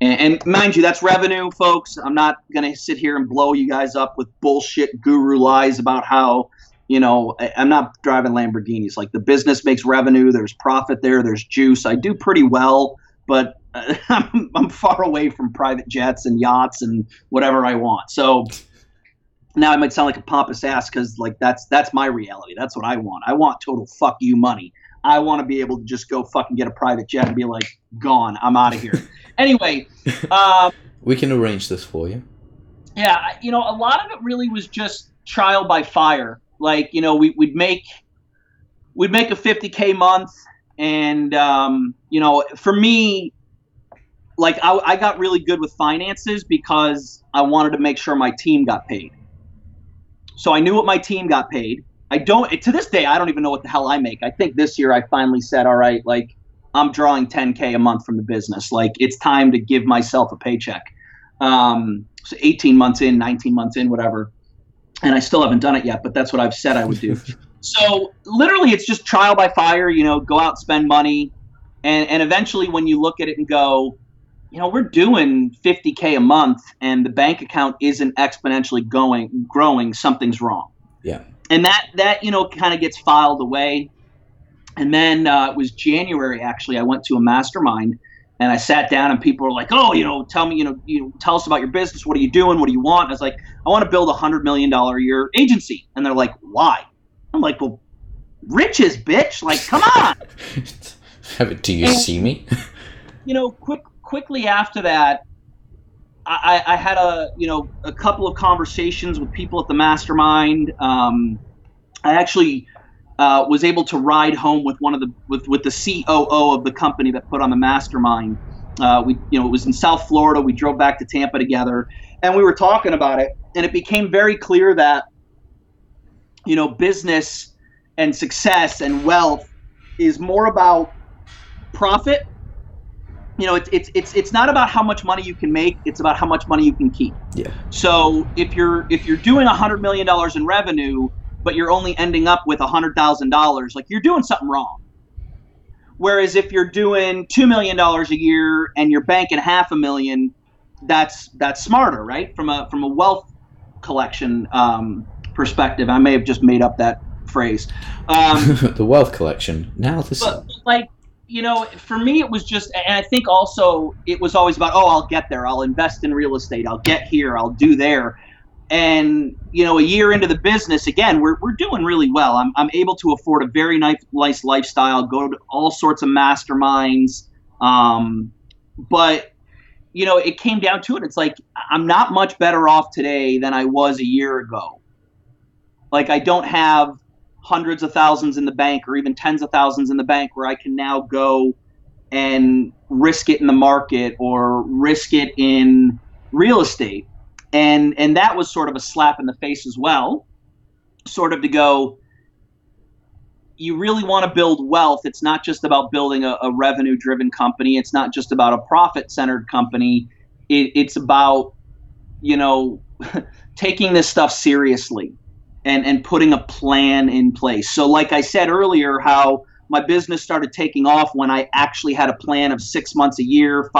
And, and mind you, that's revenue, folks. I'm not gonna sit here and blow you guys up with bullshit guru lies about how you know I, I'm not driving Lamborghinis. Like the business makes revenue. There's profit there. There's juice. I do pretty well, but uh, I'm, I'm far away from private jets and yachts and whatever I want. So now I might sound like a pompous ass because like that's that's my reality. That's what I want. I want total fuck you money. I want to be able to just go fucking get a private jet and be like, gone. I'm out of here. anyway, um, we can arrange this for you. Yeah, you know, a lot of it really was just trial by fire. Like, you know, we, would make we'd make a 50k month, and um, you know, for me, like I, I got really good with finances because I wanted to make sure my team got paid. So I knew what my team got paid. I don't to this day I don't even know what the hell I make. I think this year I finally said, all right, like I'm drawing 10k a month from the business. Like it's time to give myself a paycheck. Um, so 18 months in, 19 months in, whatever. And I still haven't done it yet, but that's what I've said I would do. so literally, it's just trial by fire. You know, go out, spend money, and and eventually, when you look at it and go, you know, we're doing 50k a month, and the bank account isn't exponentially going growing. Something's wrong. Yeah. And that that you know kind of gets filed away, and then uh, it was January actually. I went to a mastermind, and I sat down, and people were like, "Oh, you know, tell me, you know, you know, tell us about your business. What are you doing? What do you want?" And I was like, "I want to build a hundred million dollar a year agency," and they're like, "Why?" I'm like, "Well, riches, bitch! Like, come on." do you and, see me? you know, quick quickly after that, I, I, had a you know a couple of conversations with people at the mastermind. Um, I actually uh, was able to ride home with one of the with, with the COO of the company that put on the mastermind. Uh, we you know it was in South Florida. We drove back to Tampa together, and we were talking about it, and it became very clear that you know business and success and wealth is more about profit you know, it's it's it's it's not about how much money you can make; it's about how much money you can keep. Yeah. So if you're if you're doing a hundred million dollars in revenue, but you're only ending up with a hundred thousand dollars, like you're doing something wrong. Whereas if you're doing two million dollars a year and you're banking half a million, that's that's smarter, right? From a from a wealth collection um, perspective, I may have just made up that phrase. Um, the wealth collection. Now this. But, like you know, for me, it was just, and I think also it was always about, oh, I'll get there. I'll invest in real estate. I'll get here. I'll do there. And, you know, a year into the business, again, we're, we're doing really well. I'm, I'm able to afford a very nice, nice lifestyle, go to all sorts of masterminds. Um, but, you know, it came down to it. It's like, I'm not much better off today than I was a year ago. Like, I don't have hundreds of thousands in the bank or even tens of thousands in the bank where I can now go and risk it in the market or risk it in real estate. And and that was sort of a slap in the face as well. Sort of to go you really want to build wealth. It's not just about building a, a revenue driven company. It's not just about a profit centered company. It, it's about, you know, taking this stuff seriously and and putting a plan in place. So like I said earlier how my business started taking off when I actually had a plan of 6 months a year.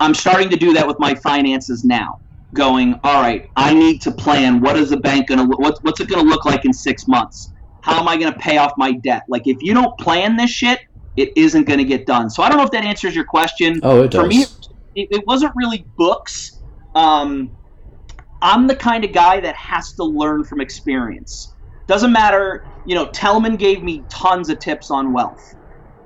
I'm starting to do that with my finances now. Going, all right, I need to plan. What is the bank going to what's what's it going to look like in 6 months? How am I going to pay off my debt? Like if you don't plan this shit, it isn't going to get done. So I don't know if that answers your question. Oh, it does. For me, it, it wasn't really books. Um, I'm the kind of guy that has to learn from experience. Doesn't matter, you know, Telman gave me tons of tips on wealth,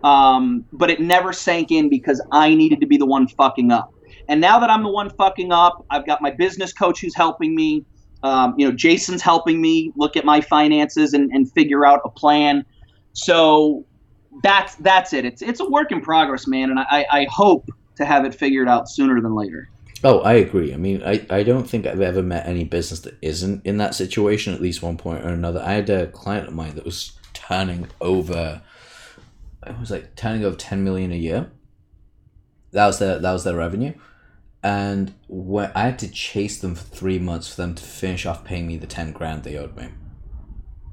um, but it never sank in because I needed to be the one fucking up. And now that I'm the one fucking up, I've got my business coach who's helping me. Um, you know, Jason's helping me look at my finances and, and figure out a plan. So that's that's it. It's it's a work in progress, man, and I, I hope to have it figured out sooner than later. Oh, I agree. I mean, I, I don't think I've ever met any business that isn't in that situation at least one point or another. I had a client of mine that was turning over, it was like turning over 10 million a year. That was their, that was their revenue. And when I had to chase them for three months for them to finish off paying me the 10 grand they owed me.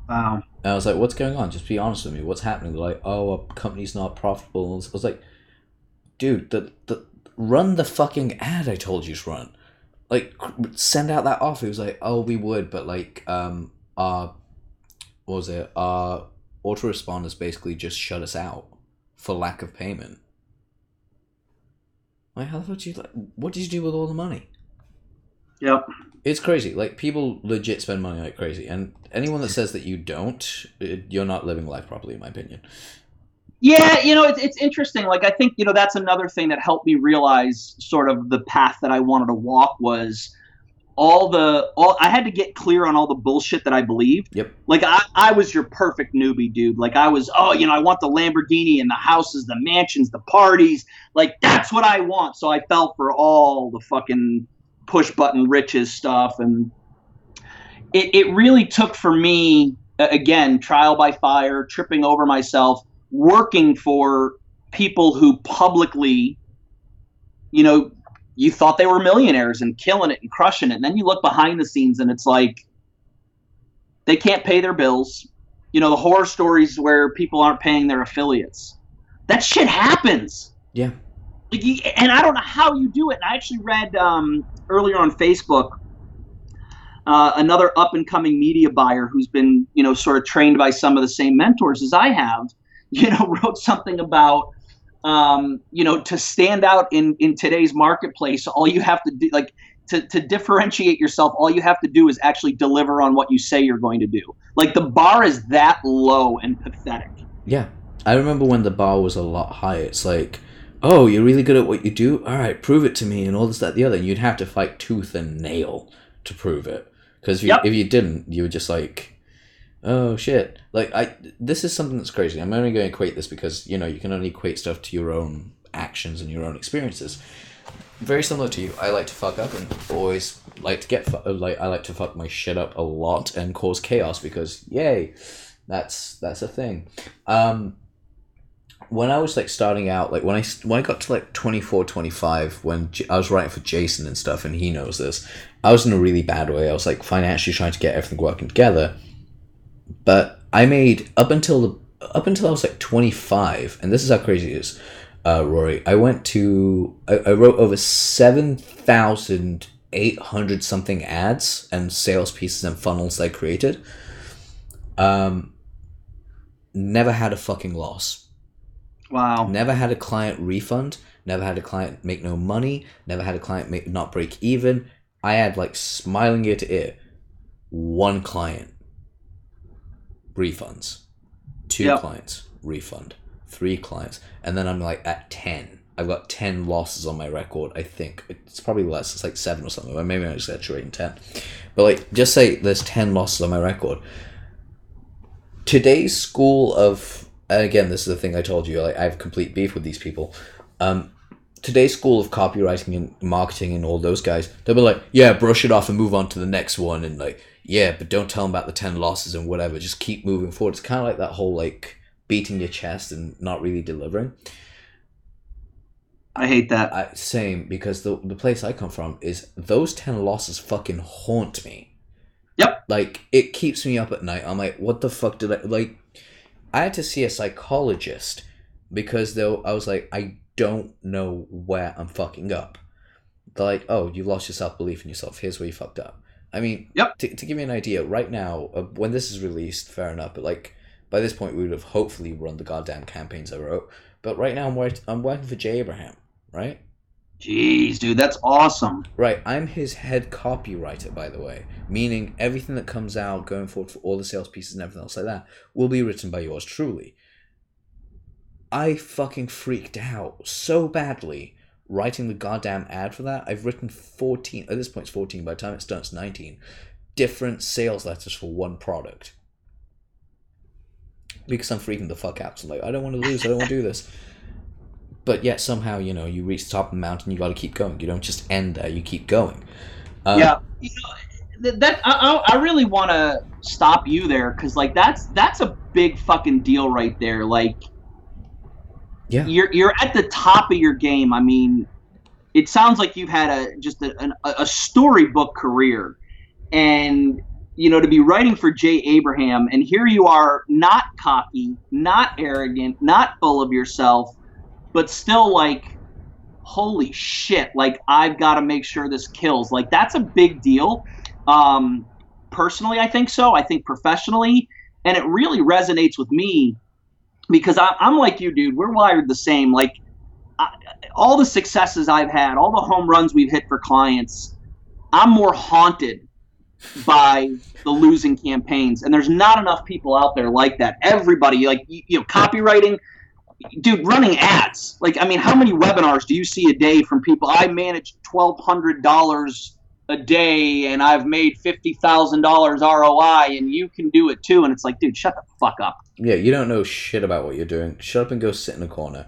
Wow. And I was like, what's going on? Just be honest with me. What's happening? They're like, oh, our company's not profitable. I was like, dude, the, the run the fucking ad I told you to run. Like, send out that offer. He was like, oh, we would, but like, um, our, what was it? Our autoresponders basically just shut us out for lack of payment. Like, how the fuck did you, like, what did you do with all the money? Yep. It's crazy. Like people legit spend money like crazy, and anyone that says that you don't, it, you're not living life properly, in my opinion. Yeah, you know, it's, it's interesting. Like, I think, you know, that's another thing that helped me realize sort of the path that I wanted to walk was all the, all, I had to get clear on all the bullshit that I believed. Yep. Like, I, I was your perfect newbie, dude. Like, I was, oh, you know, I want the Lamborghini and the houses, the mansions, the parties. Like, that's what I want. So I fell for all the fucking push button riches stuff. And it, it really took for me, again, trial by fire, tripping over myself working for people who publicly, you know, you thought they were millionaires and killing it and crushing it. And then you look behind the scenes and it's like they can't pay their bills. You know, the horror stories where people aren't paying their affiliates. That shit happens. Yeah. Like and I don't know how you do it. And I actually read um, earlier on Facebook uh, another up and coming media buyer who's been, you know, sort of trained by some of the same mentors as I have you know, wrote something about, um, you know, to stand out in in today's marketplace, all you have to do, like, to, to differentiate yourself, all you have to do is actually deliver on what you say you're going to do. Like the bar is that low and pathetic. Yeah, I remember when the bar was a lot higher. It's like, oh, you're really good at what you do. All right, prove it to me, and all this, that, the other. And you'd have to fight tooth and nail to prove it. Because if, Yep. if you didn't, you were just like, oh shit. Like I, this is something that's crazy. I'm only going to equate this because you know you can only equate stuff to your own actions and your own experiences. Very similar to you, I like to fuck up and always like to get fu- like I like to fuck my shit up a lot and cause chaos because yay, that's that's a thing. Um, when I was like starting out, like when I when I got to like 24, 25, when J- I was writing for Jason and stuff, and he knows this, I was in a really bad way. I was like financially trying to get everything working together, but I made up until the up until I was like 25, and this is how crazy it is, uh, Rory. I went to I, I wrote over seven thousand eight hundred something ads and sales pieces and funnels I created. Um, never had a fucking loss. Wow. Never had a client refund. Never had a client make no money. Never had a client make not break even. I had like smiling ear to ear. One client refunds. Two Yep. clients refund. Three clients, and then I'm like at ten. I've got ten losses on my record. I think it's probably less. It's like seven or something. But maybe I'm exaggerating ten. But like, just say there's ten losses on my record. Today's school of and again, this is the thing I told you. Like, I have complete beef with these people. Um, today's school of copywriting and marketing and all those guys, they'll be like, yeah, brush it off and move on to the next one, and like, yeah, but don't tell them about the ten losses and whatever. Just keep moving forward. It's kind of like that whole like beating your chest and not really delivering. I hate that. I, same because the the place I come from is those ten losses fucking haunt me. Yep. Like it keeps me up at night. I'm like, what the fuck did I like? I had to see a psychologist because though I was like, I don't know where I'm fucking up. They're like, oh, you lost your self belief in yourself. Here's where you fucked up. I mean, Yep. To, to give you an idea, right now, uh, when this is released, fair enough. But like by this point, we would have hopefully run the goddamn campaigns I wrote. But right now, I'm work- I'm working for Jay Abraham, right? Jeez, dude, that's awesome. Right, I'm his head copywriter, by the way. Meaning everything that comes out going forward for all the sales pieces and everything else like that will be written by yours truly. I fucking freaked out so badly writing the goddamn ad for that. I've written 14, at this point it's 14, by the time it it's 19, different sales letters for one product. Because I'm freaking the fuck out. So I'm like, I don't want to lose, I don't want to do this. But yet somehow, you know, you reach the top of the mountain, you got to keep going. You don't just end there, you keep going. Um, yeah, you know, that I, I I really want to stop you there because like that's that's a big fucking deal right there. Like Yeah. you're you're at the top of your game. I mean, it sounds like you've had a just a, a storybook career, and you know, to be writing for Jay Abraham, and here you are, not cocky, not arrogant, not full of yourself, but still like, holy shit, like I've got to make sure this kills. Like that's a big deal. Um, personally, I think so. I think professionally, and it really resonates with me because I, I'm like you, dude. We're wired the same. Like I, all the successes I've had, all the home runs we've hit for clients, I'm more haunted by the losing campaigns, and there's not enough people out there like that. Everybody, like you, you know, copywriting, dude, running ads. Like, I mean, how many webinars do you see a day from people? I manage twelve hundred dollars a day and I've made fifty thousand dollars ROI and you can do it too. And it's like, dude, shut the fuck up. Yeah, you don't know shit about what you're doing. Shut up and go sit in a corner.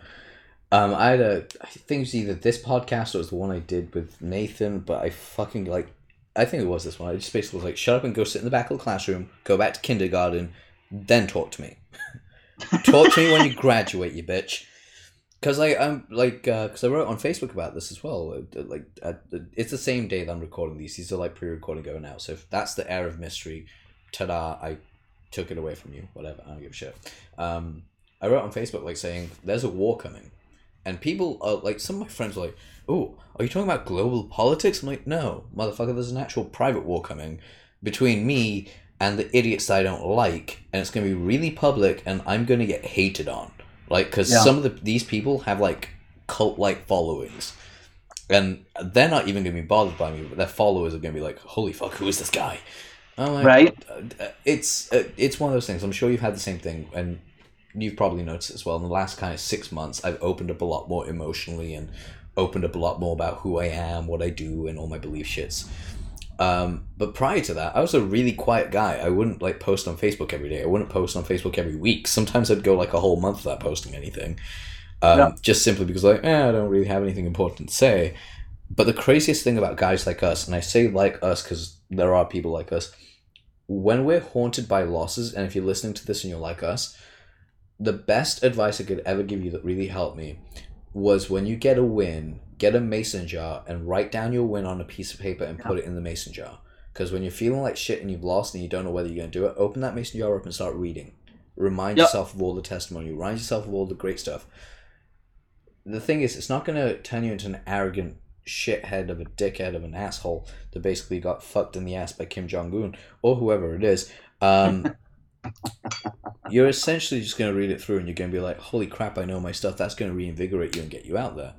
Um, I had a, I think it was either this podcast or it was the one I did with Nathan, but I fucking like, I think it was this one. I just basically was like, shut up and go sit in the back of the classroom, go back to kindergarten, then talk to me. talk to me when you graduate, you bitch. Because like I'm like uh, I wrote on Facebook about this as well. uh, Like it's the same day that I'm recording these. These are like pre-recording going out. So if that's the air of mystery, ta-da! I took it away from you. Whatever. I don't give a shit. Um, I wrote on Facebook like saying there's a war coming, and people are like some of my friends were like, "Oh, are you talking about global politics?" I'm like, "No, motherfucker. There's an actual private war coming between me and the idiots that I don't like, and it's gonna be really public, and I'm gonna get hated on." Like because Yeah. some of the these people have like cult like followings. And they're not even gonna be bothered by me but their followers are gonna be like holy fuck who is this guy? I'm like, Right. uh, it's uh, it's one of those things. I'm sure you've had the same thing and you've probably noticed as well. In the last kind of six months i've opened up a lot more emotionally and opened up a lot more about who i am what i do and all my belief shits um, but prior to that, I was a really quiet guy. I wouldn't like post on Facebook every day. I wouldn't post on Facebook every week. Sometimes I'd go like a whole month without posting anything, um, Yeah. just simply because like, eh, I don't really have anything important to say. But the craziest thing about guys like us, and I say like us because there are people like us, when we're haunted by losses, and if you're listening to this and you're like us, the best advice I could ever give you that really helped me was when you get a win, get a mason jar and write down your win on a piece of paper and put it in the mason jar. Because when you're feeling like shit and you've lost and you don't know whether you're going to do it, open that mason jar up and start reading. Remind Yep. yourself of all the testimony, remind yourself of all the great stuff. The thing is, it's not going to turn you into an arrogant shithead of a dickhead of an asshole that basically got fucked in the ass by Kim Jong Un or whoever it is. Um, you're essentially just going to read it through and you're going to be like, holy crap, I know my stuff. That's going to reinvigorate you and get you out there.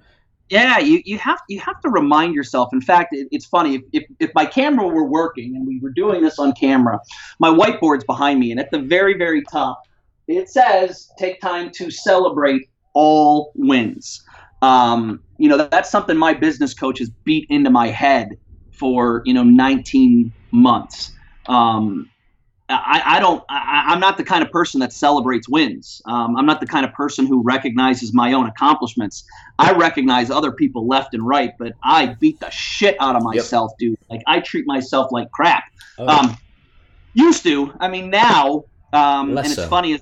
Yeah, you, you have you have to remind yourself. In fact, it, it's funny if, if if my camera were working and we were doing this on camera, my whiteboard's behind me, and at the very very top, it says take time to celebrate all wins. Um, you know that, that's something my business coach has beat into my head for you know 19 months. Um, I, I don't. I, I'm not the kind of person that celebrates wins. Um, I'm not the kind of person who recognizes my own accomplishments. I recognize other people left and right, but I beat the shit out of myself, dude. Like I treat myself like crap. Oh, Um, used to. I mean, now. Um, and it's so. funny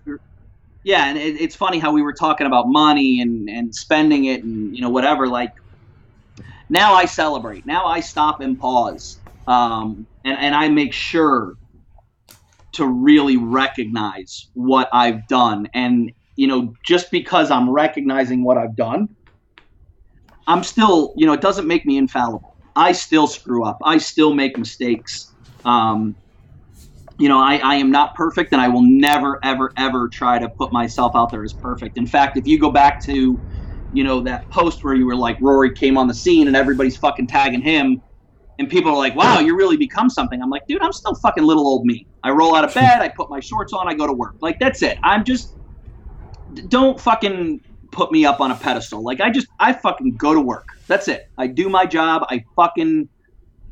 yeah, and it, it's funny how we were talking about money and and spending it and you know whatever. Like now, I celebrate. Now I stop and pause, um, and and I make sure to really recognize what I've done. And, you know, just because I'm recognizing what I've done, I'm still, you know, it doesn't make me infallible. I still screw up. I still make mistakes. Um, you know, I, I am not perfect and I will never, ever, ever try to put myself out there as perfect. In fact, if you go back to, you know, that post where you were like, Rory came on the scene and everybody's fucking tagging him, and people are like, wow, you really become something. I'm like, dude, I'm still fucking little old me. I roll out of bed, I put my shorts on, I go to work. Like, that's it. I'm just, don't fucking put me up on a pedestal. Like, I just, I fucking go to work. That's it. I do my job. I fucking,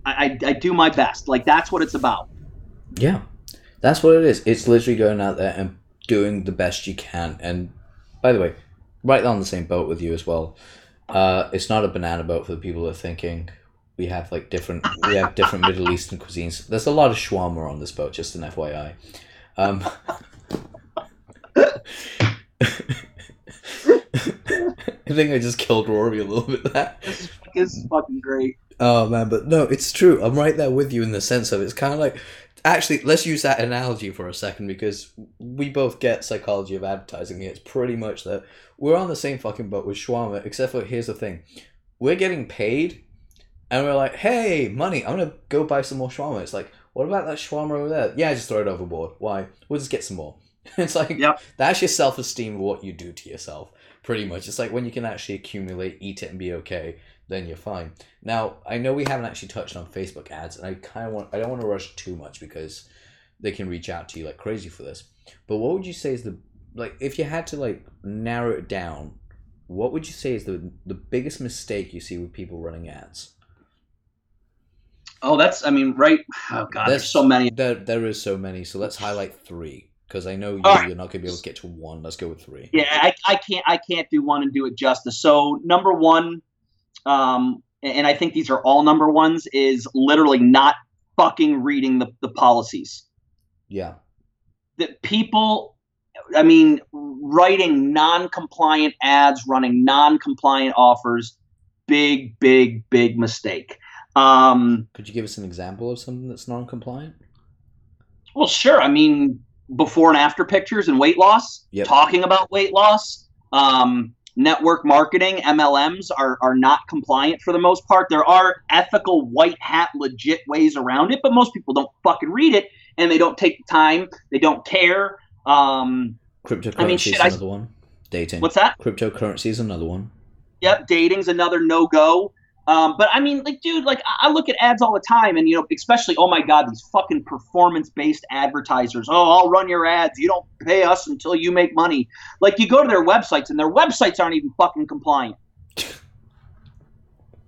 I, I, I do my best. Like, that's what it's about. Yeah, that's what it is. It's literally going out there and doing the best you can. And by the way, right on the same boat with you as well. Uh, it's not a banana boat for the people that are thinking we have like different we have different Middle Eastern cuisines. There's a lot of shawarma on this boat, just an FYI. Um, I think I just killed Rory a little bit there. This is fucking great. Oh man, but no, it's true. I'm right there with you in the sense of it's kind of like Actually, let's use that analogy for a second because we both get psychology of advertising. It's pretty much that we're on the same fucking boat with shawarma, except for here's the thing: we're getting paid, and we're like, "Hey, money! I'm gonna go buy some more shawarma." It's like, what about that shawarma over there? Yeah, just throw it overboard. Why? We'll just get some more. it's like Yep. that's your self esteem of what you do to yourself. Pretty much, it's like when you can actually accumulate, eat it, and be okay. Then you're fine. Now, I know we haven't actually touched on Facebook ads, and I kind of want I don't want to rush too much because they can reach out to you like crazy for this. But what would you say is the like if you had to like narrow it down, what would you say is the the biggest mistake you see with people running ads? Oh, that's. I mean, right. Oh God, there's, There's- so many. There there is so many, so let's highlight three because I know you, right. you're not gonna be able to get to one. Let's go with three. Yeah, I, I can't. I can't do one and do it justice. So number one, um, and I think these are all number ones, is literally not fucking reading the, the policies. Yeah. That people, I mean, writing non-compliant ads, running non-compliant offers, big, big, big mistake. Um, Could you give us an example of something that's non-compliant? Well, sure. I mean, before and after pictures and weight loss, Yep. talking about weight loss, um, network marketing, MLMs are, are not compliant for the most part. There are ethical, white hat, legit ways around it, but most people don't fucking read it and they don't take the time. They don't care. Um, Cryptocurrency I mean, is shit, I- another one. Dating. what's that? Cryptocurrency is another one. Yep, dating's another no go. Um, but I mean, like, dude, like I look at ads all the time, and you know, especially, oh my god, these fucking performance-based advertisers. Oh, I'll run your ads. You don't pay us until you make money. Like, you go to their websites, and their websites aren't even fucking compliant.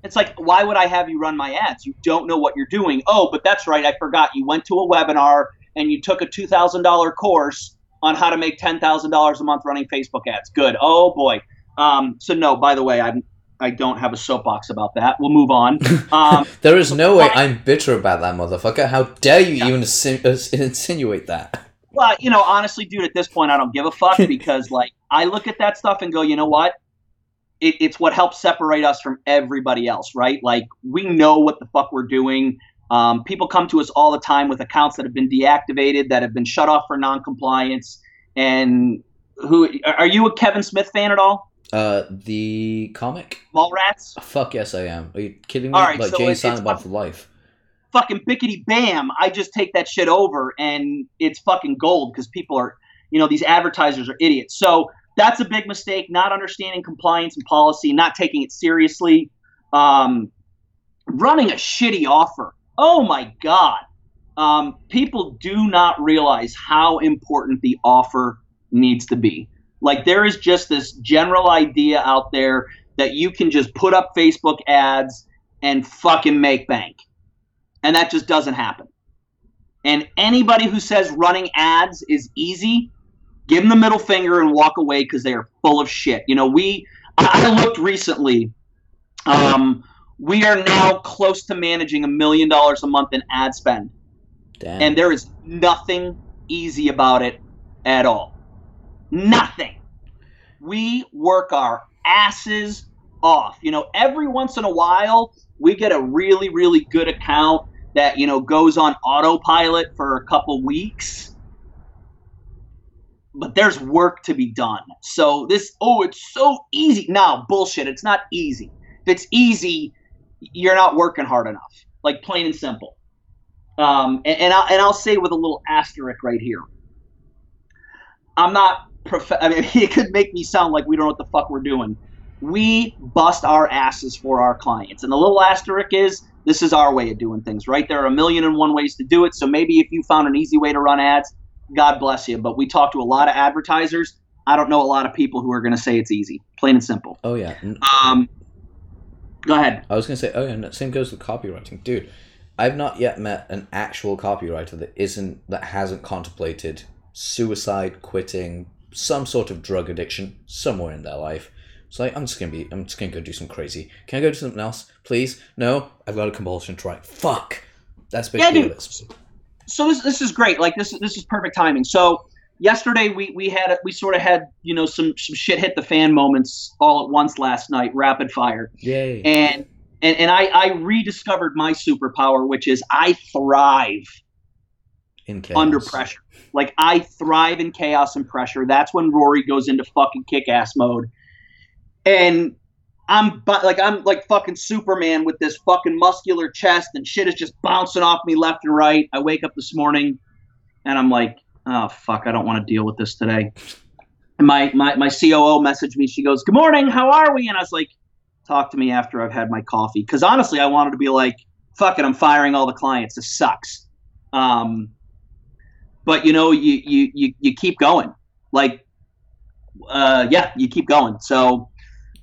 It's like, why would I have you run my ads? You don't know what you're doing. Oh, but that's right, I forgot. You went to a webinar and you took a two thousand dollar course on how to make ten thousand dollars a month running Facebook ads. Good. Oh boy. Um, so no, by the way, I'm I don't have a soapbox about that. We'll move on. Um, There is no way I'm bitter about that motherfucker. How dare you even insin- uh, insinuate that? well, you know, honestly, dude, at this point, I don't give a fuck because, like, I look at that stuff and go, you know what? It, it's what helps separate us from everybody else, right? Like, we know what the fuck we're doing. Um, people come to us all the time with accounts that have been deactivated, that have been shut off for non-compliance. And who are you a Kevin Smith fan at all? Uh, the comic? Mallrats? Fuck yes, I am. Are you kidding me? All right, like so Jay it's- Silent it's Bob fuck- for life. fucking bickety bam, I just take that shit over and it's fucking gold because people are, you know, these advertisers are idiots. So that's a big mistake, not understanding compliance and policy, not taking it seriously, um, running a shitty offer. Oh my God. Um, people do not realize how important the offer needs to be. Like there is just this general idea out there that you can just put up Facebook ads and fucking make bank and that just doesn't happen. And anybody who says running ads is easy, give them the middle finger and walk away because they are full of shit. You know, we I looked recently. Um, we are now close to managing a million dollars a month in ad spend, Damn. and there is nothing easy about it at all. Nothing. We work our asses off. You know, every once in a while, we get a really, really good account that, you know, goes on autopilot for a couple weeks. But there's work to be done. So this, oh, it's so easy. No, bullshit. It's not easy. If it's easy, you're not working hard enough. Like plain and simple. Um, and, and, I'll, and I'll say with a little asterisk right here. I'm not prof- I mean, it could make me sound like we don't know what the fuck we're doing. We bust our asses for our clients. And the little asterisk is this is our way of doing things, right? There are a million and one ways to do it. So maybe if you found an easy way to run ads, God bless you. But we talk to a lot of advertisers. I don't know a lot of people who are going to say it's easy, plain and simple. oh yeah. Um, go ahead. I was gonna say, oh yeah, no, same goes with copywriting, dude. I've not yet met an actual copywriter that isn't that hasn't contemplated suicide, quitting, some sort of drug addiction somewhere in their life. It's like I'm just gonna be, I'm just gonna go do some crazy. Can I go do something else, please? No, I've got a compulsion to write. Fuck. That's Yeah, basically dude. what so this this is great. Like this this is perfect timing. So yesterday we we had we sort of had you know some some shit hit the fan moments all at once last night, rapid fire, Yay. and and and I I rediscovered my superpower, which is I thrive. Under pressure. Like I thrive in chaos and pressure. That's when Rory goes into fucking kick ass mode. And I'm like I'm like fucking Superman with this fucking muscular chest and shit is just bouncing off me left and right. I wake up this morning and I'm like, oh fuck, I don't want to deal with this today. And my, my my COO messaged me. She goes, "Good morning, how are we?" And I was like, "Talk to me after I've had my coffee." Because honestly, I wanted to be like, "Fuck it, I'm firing all the clients. This sucks." Um, but you know, you you you, you keep going. Like, uh, yeah, you keep going. So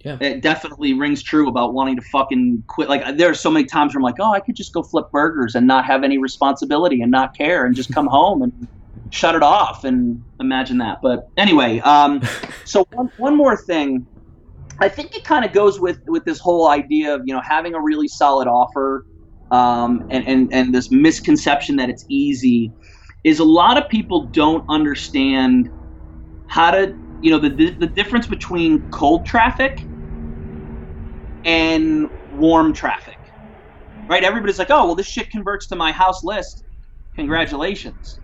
Yeah. it definitely rings true about wanting to fucking quit. Like, there are so many times where I'm like, oh, I could just go flip burgers and not have any responsibility and not care and just come home and shut it off and imagine that. But anyway, um, so one, one more thing. I think it kind of goes with with this whole idea of you know having a really solid offer, um, and and and this misconception that it's easy, is a lot of people don't understand how to you know the the difference between cold traffic and warm traffic, right? Everybody's like, oh well, this shit converts to my house list. Congratulations.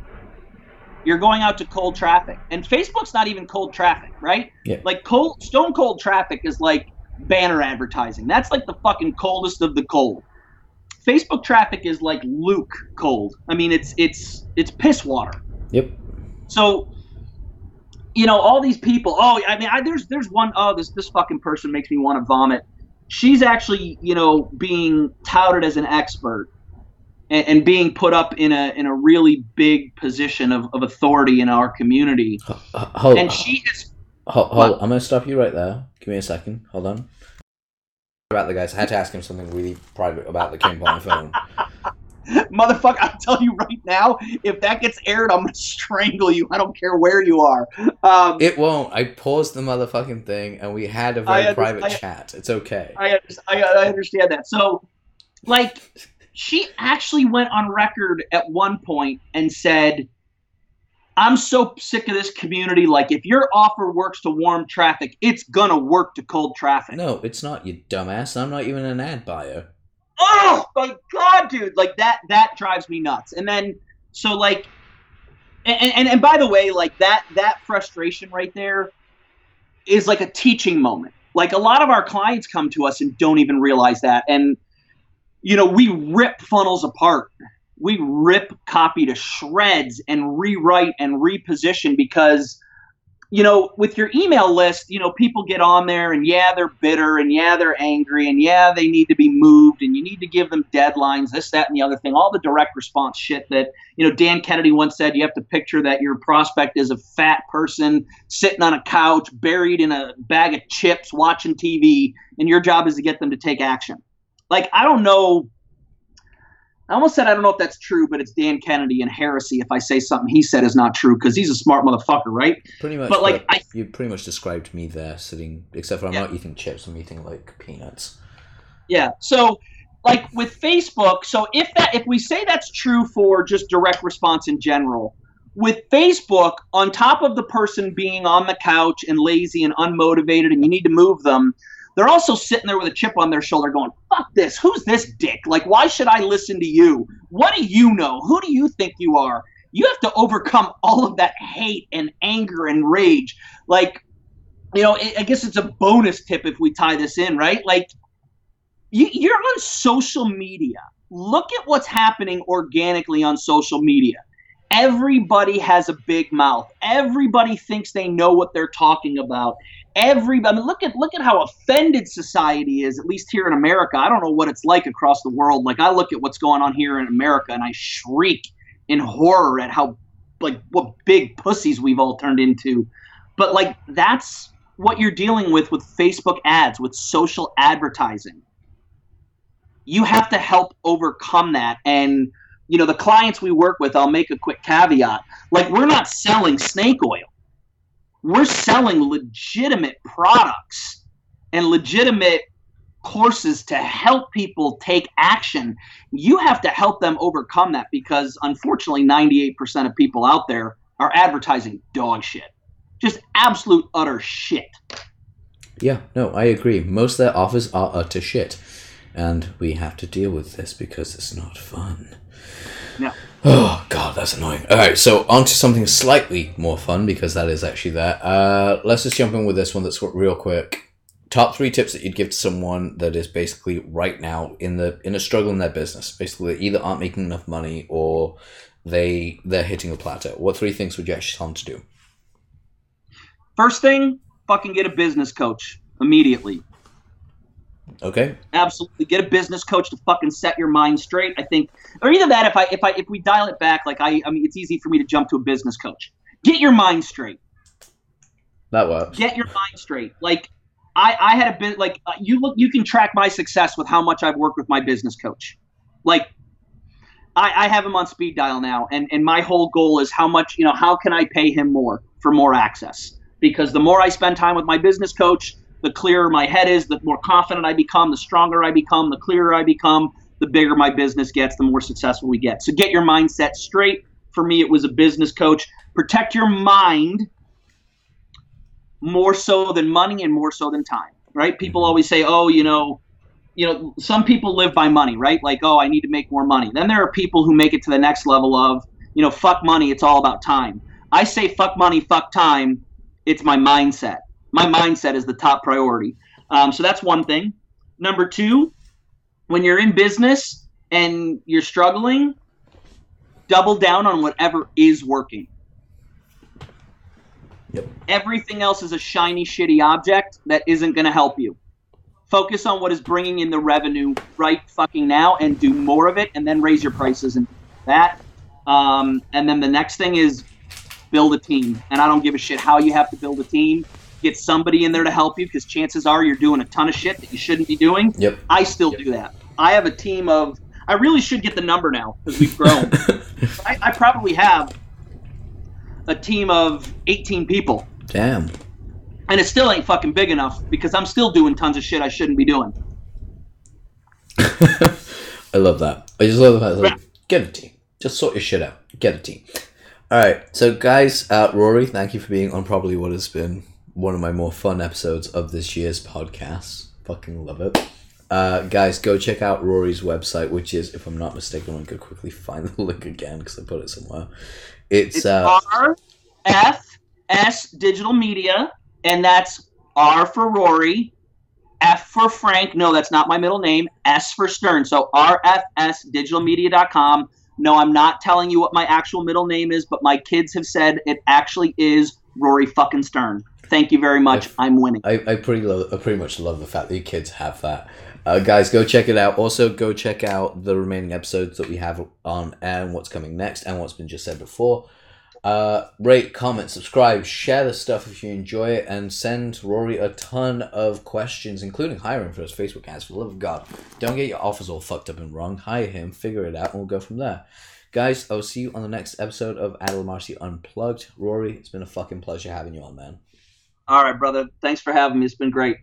You're going out to cold traffic, and Facebook's not even cold traffic, right? Yeah. Like cold, stone cold traffic is like banner advertising. That's like the fucking coldest of the cold. Facebook traffic is like Luke cold. I mean, it's it's it's piss water. Yep. So, you know, all these people. Oh, I mean, I, there's there's one. Oh, this this fucking person makes me want to vomit. She's actually, you know, being touted as an expert and, and being put up in a in a really big position of, of authority in our community. Hold, And she is hold, hold, I'm gonna stop you right there. Give me a second. Hold on. About the guys, I had to ask him something really private about the came on the phone. motherfucker. I'm telling you right now, if that gets aired, I'm gonna strangle you. I don't care where you are. Um, It won't. I paused the motherfucking thing, and we had a very under- private I- chat. It's okay. I, I, I understand that. So, like, she actually went on record at one point and said, I'm so sick of this community. Like, if your offer works to warm traffic, it's gonna work to cold traffic. No, it's not, you dumbass. I'm not even an ad buyer. Oh my god, dude! Like that that drives me nuts. And then so like, and and, and by the way, like that that frustration right there is like a teaching moment. Like a lot of our clients come to us and don't even realize that, and you know we rip funnels apart. We rip copy to shreds and rewrite and reposition because you know, with your email list, you know, people get on there and yeah, they're bitter and yeah, they're angry and yeah, they need to be moved and you need to give them deadlines, this, that, and the other thing. All the direct response shit that, you know, Dan Kennedy once said you have to picture that your prospect is a fat person sitting on a couch, buried in a bag of chips, watching TV, and your job is to get them to take action. Like, I don't know. I almost said I don't know if that's true, but it's Dan Kennedy and heresy if I say something he said is not true because he's a smart motherfucker, right? Pretty much. But, like, I- you pretty much described me there, sitting. Except for I'm Yeah. not eating chips. I'm eating like peanuts. Yeah. So like with Facebook, so if that if we say that's true for just direct response in general, with Facebook, on top of the person being on the couch and lazy and unmotivated and you need to move them, they're also sitting there with a chip on their shoulder going, fuck this, who's this dick? Like, why should I listen to you? What do you know? Who do you think you are? You have to overcome all of that hate and anger and rage. Like, you know, I guess it's a bonus tip if we tie this in, right? Like, you're on social media. Look at what's happening organically on social media. Everybody has a big mouth. Everybody thinks they know what they're talking about. Everybody, I mean, look at look at how offended society is. At least here in America, I don't know what it's like across the world. Like I look at what's going on here in America, and I shriek in horror at how like what big pussies we've all turned into. But like that's what you're dealing with with Facebook ads, with social advertising you have to help overcome that and you know the clients we work with i'll make a quick caveat like we're not selling snake oil we're selling legitimate products and legitimate courses to help people take action you have to help them overcome that because unfortunately 98% of people out there are advertising dog shit just absolute utter shit Yeah, no, I agree. Most of their offers are utter shit. And we have to deal with this because it's not fun. Yeah. Oh god, that's annoying. All right, so on to something slightly more fun because that is actually that. Uh, let's just jump in with this one. That's real quick. Top three tips that you'd give to someone that is basically right now in the in a struggle in their business. Basically, they either aren't making enough money or they they're hitting a plateau. What three things would you actually tell them to do? First thing, fucking get a business coach immediately. Okay. Absolutely, get a business coach to fucking set your mind straight. I think, or either that, if I if I if we dial it back, like I, I mean, it's easy for me to jump to a business coach. Get your mind straight. That works. Get your mind straight. Like I, I had a bit like uh, you look, you can track my success with how much I've worked with my business coach. Like I, I have him on speed dial now, and and my whole goal is how much you know how can I pay him more for more access because the more I spend time with my business coach, the clearer my head is, the more confident I become, the stronger I become, the clearer I become, the bigger my business gets, the more successful we get. So get your mindset straight. For me, it was a business coach. Protect your mind more so than money and more so than time, right? People Mhm. always say, oh, you know, you know, some people live by money, right? Like, oh, I need to make more money. Then there are people who make it to the next level of, you know, fuck money, it's all about time. I say fuck money, fuck time. It's my mindset. My mindset is the top priority. Um, so that's one thing. Number two, when you're in business and you're struggling, double down on whatever is working. Yep. Everything else is a shiny, shitty object that isn't going to help you. Focus on what is bringing in the revenue right fucking now and do more of it and then raise your prices and that. Um, and then the next thing is build a team. And I don't give a shit how you have to build a team. Get somebody in there to help you because chances are you're doing a ton of shit that you shouldn't be doing. Yep. I still do that. I have a team of, I really should get the number now because we've grown. I, I probably have a team of 18 people. Damn. And it still ain't fucking big enough because I'm still doing tons of shit I shouldn't be doing. I love that. I just love the fact that like, get a team. Just sort your shit out. Get a team. All right, so guys, uh, Rory, thank you for being on probably what has been one of my more fun episodes of this year's podcast. Fucking love it. Uh, guys, go check out Rory's website, which is, if I'm not mistaken, I could quickly find the link again because I put it somewhere. It's, It's uh, R F S Digital Media, and that's R for Rory, F for Frank. No, that's not my middle name. S for Stern. So rfsdigitalmedia.com. No, I'm not telling you what my actual middle name is, but my kids have said it actually is Rory fucking Stern. Thank you very much. If- I'm winning. I, I pretty love I pretty much love the fact that your kids have that. Uh, guys, go check it out. Also, go check out the remaining episodes that we have on and what's coming next and what's been just said before. Uh, rate, comment, subscribe, share the stuff if you enjoy it, and send Rory a ton of questions, including hiring for his Facebook ads. For the love of God, don't get your offers all fucked up and wrong. Hire him, figure it out, and we'll go from there. Guys, I'll see you on the next episode of Adil Amarsi Unplugged. Rory, it's been a fucking pleasure having you on, man. All right, brother. Thanks for having me. It's been great.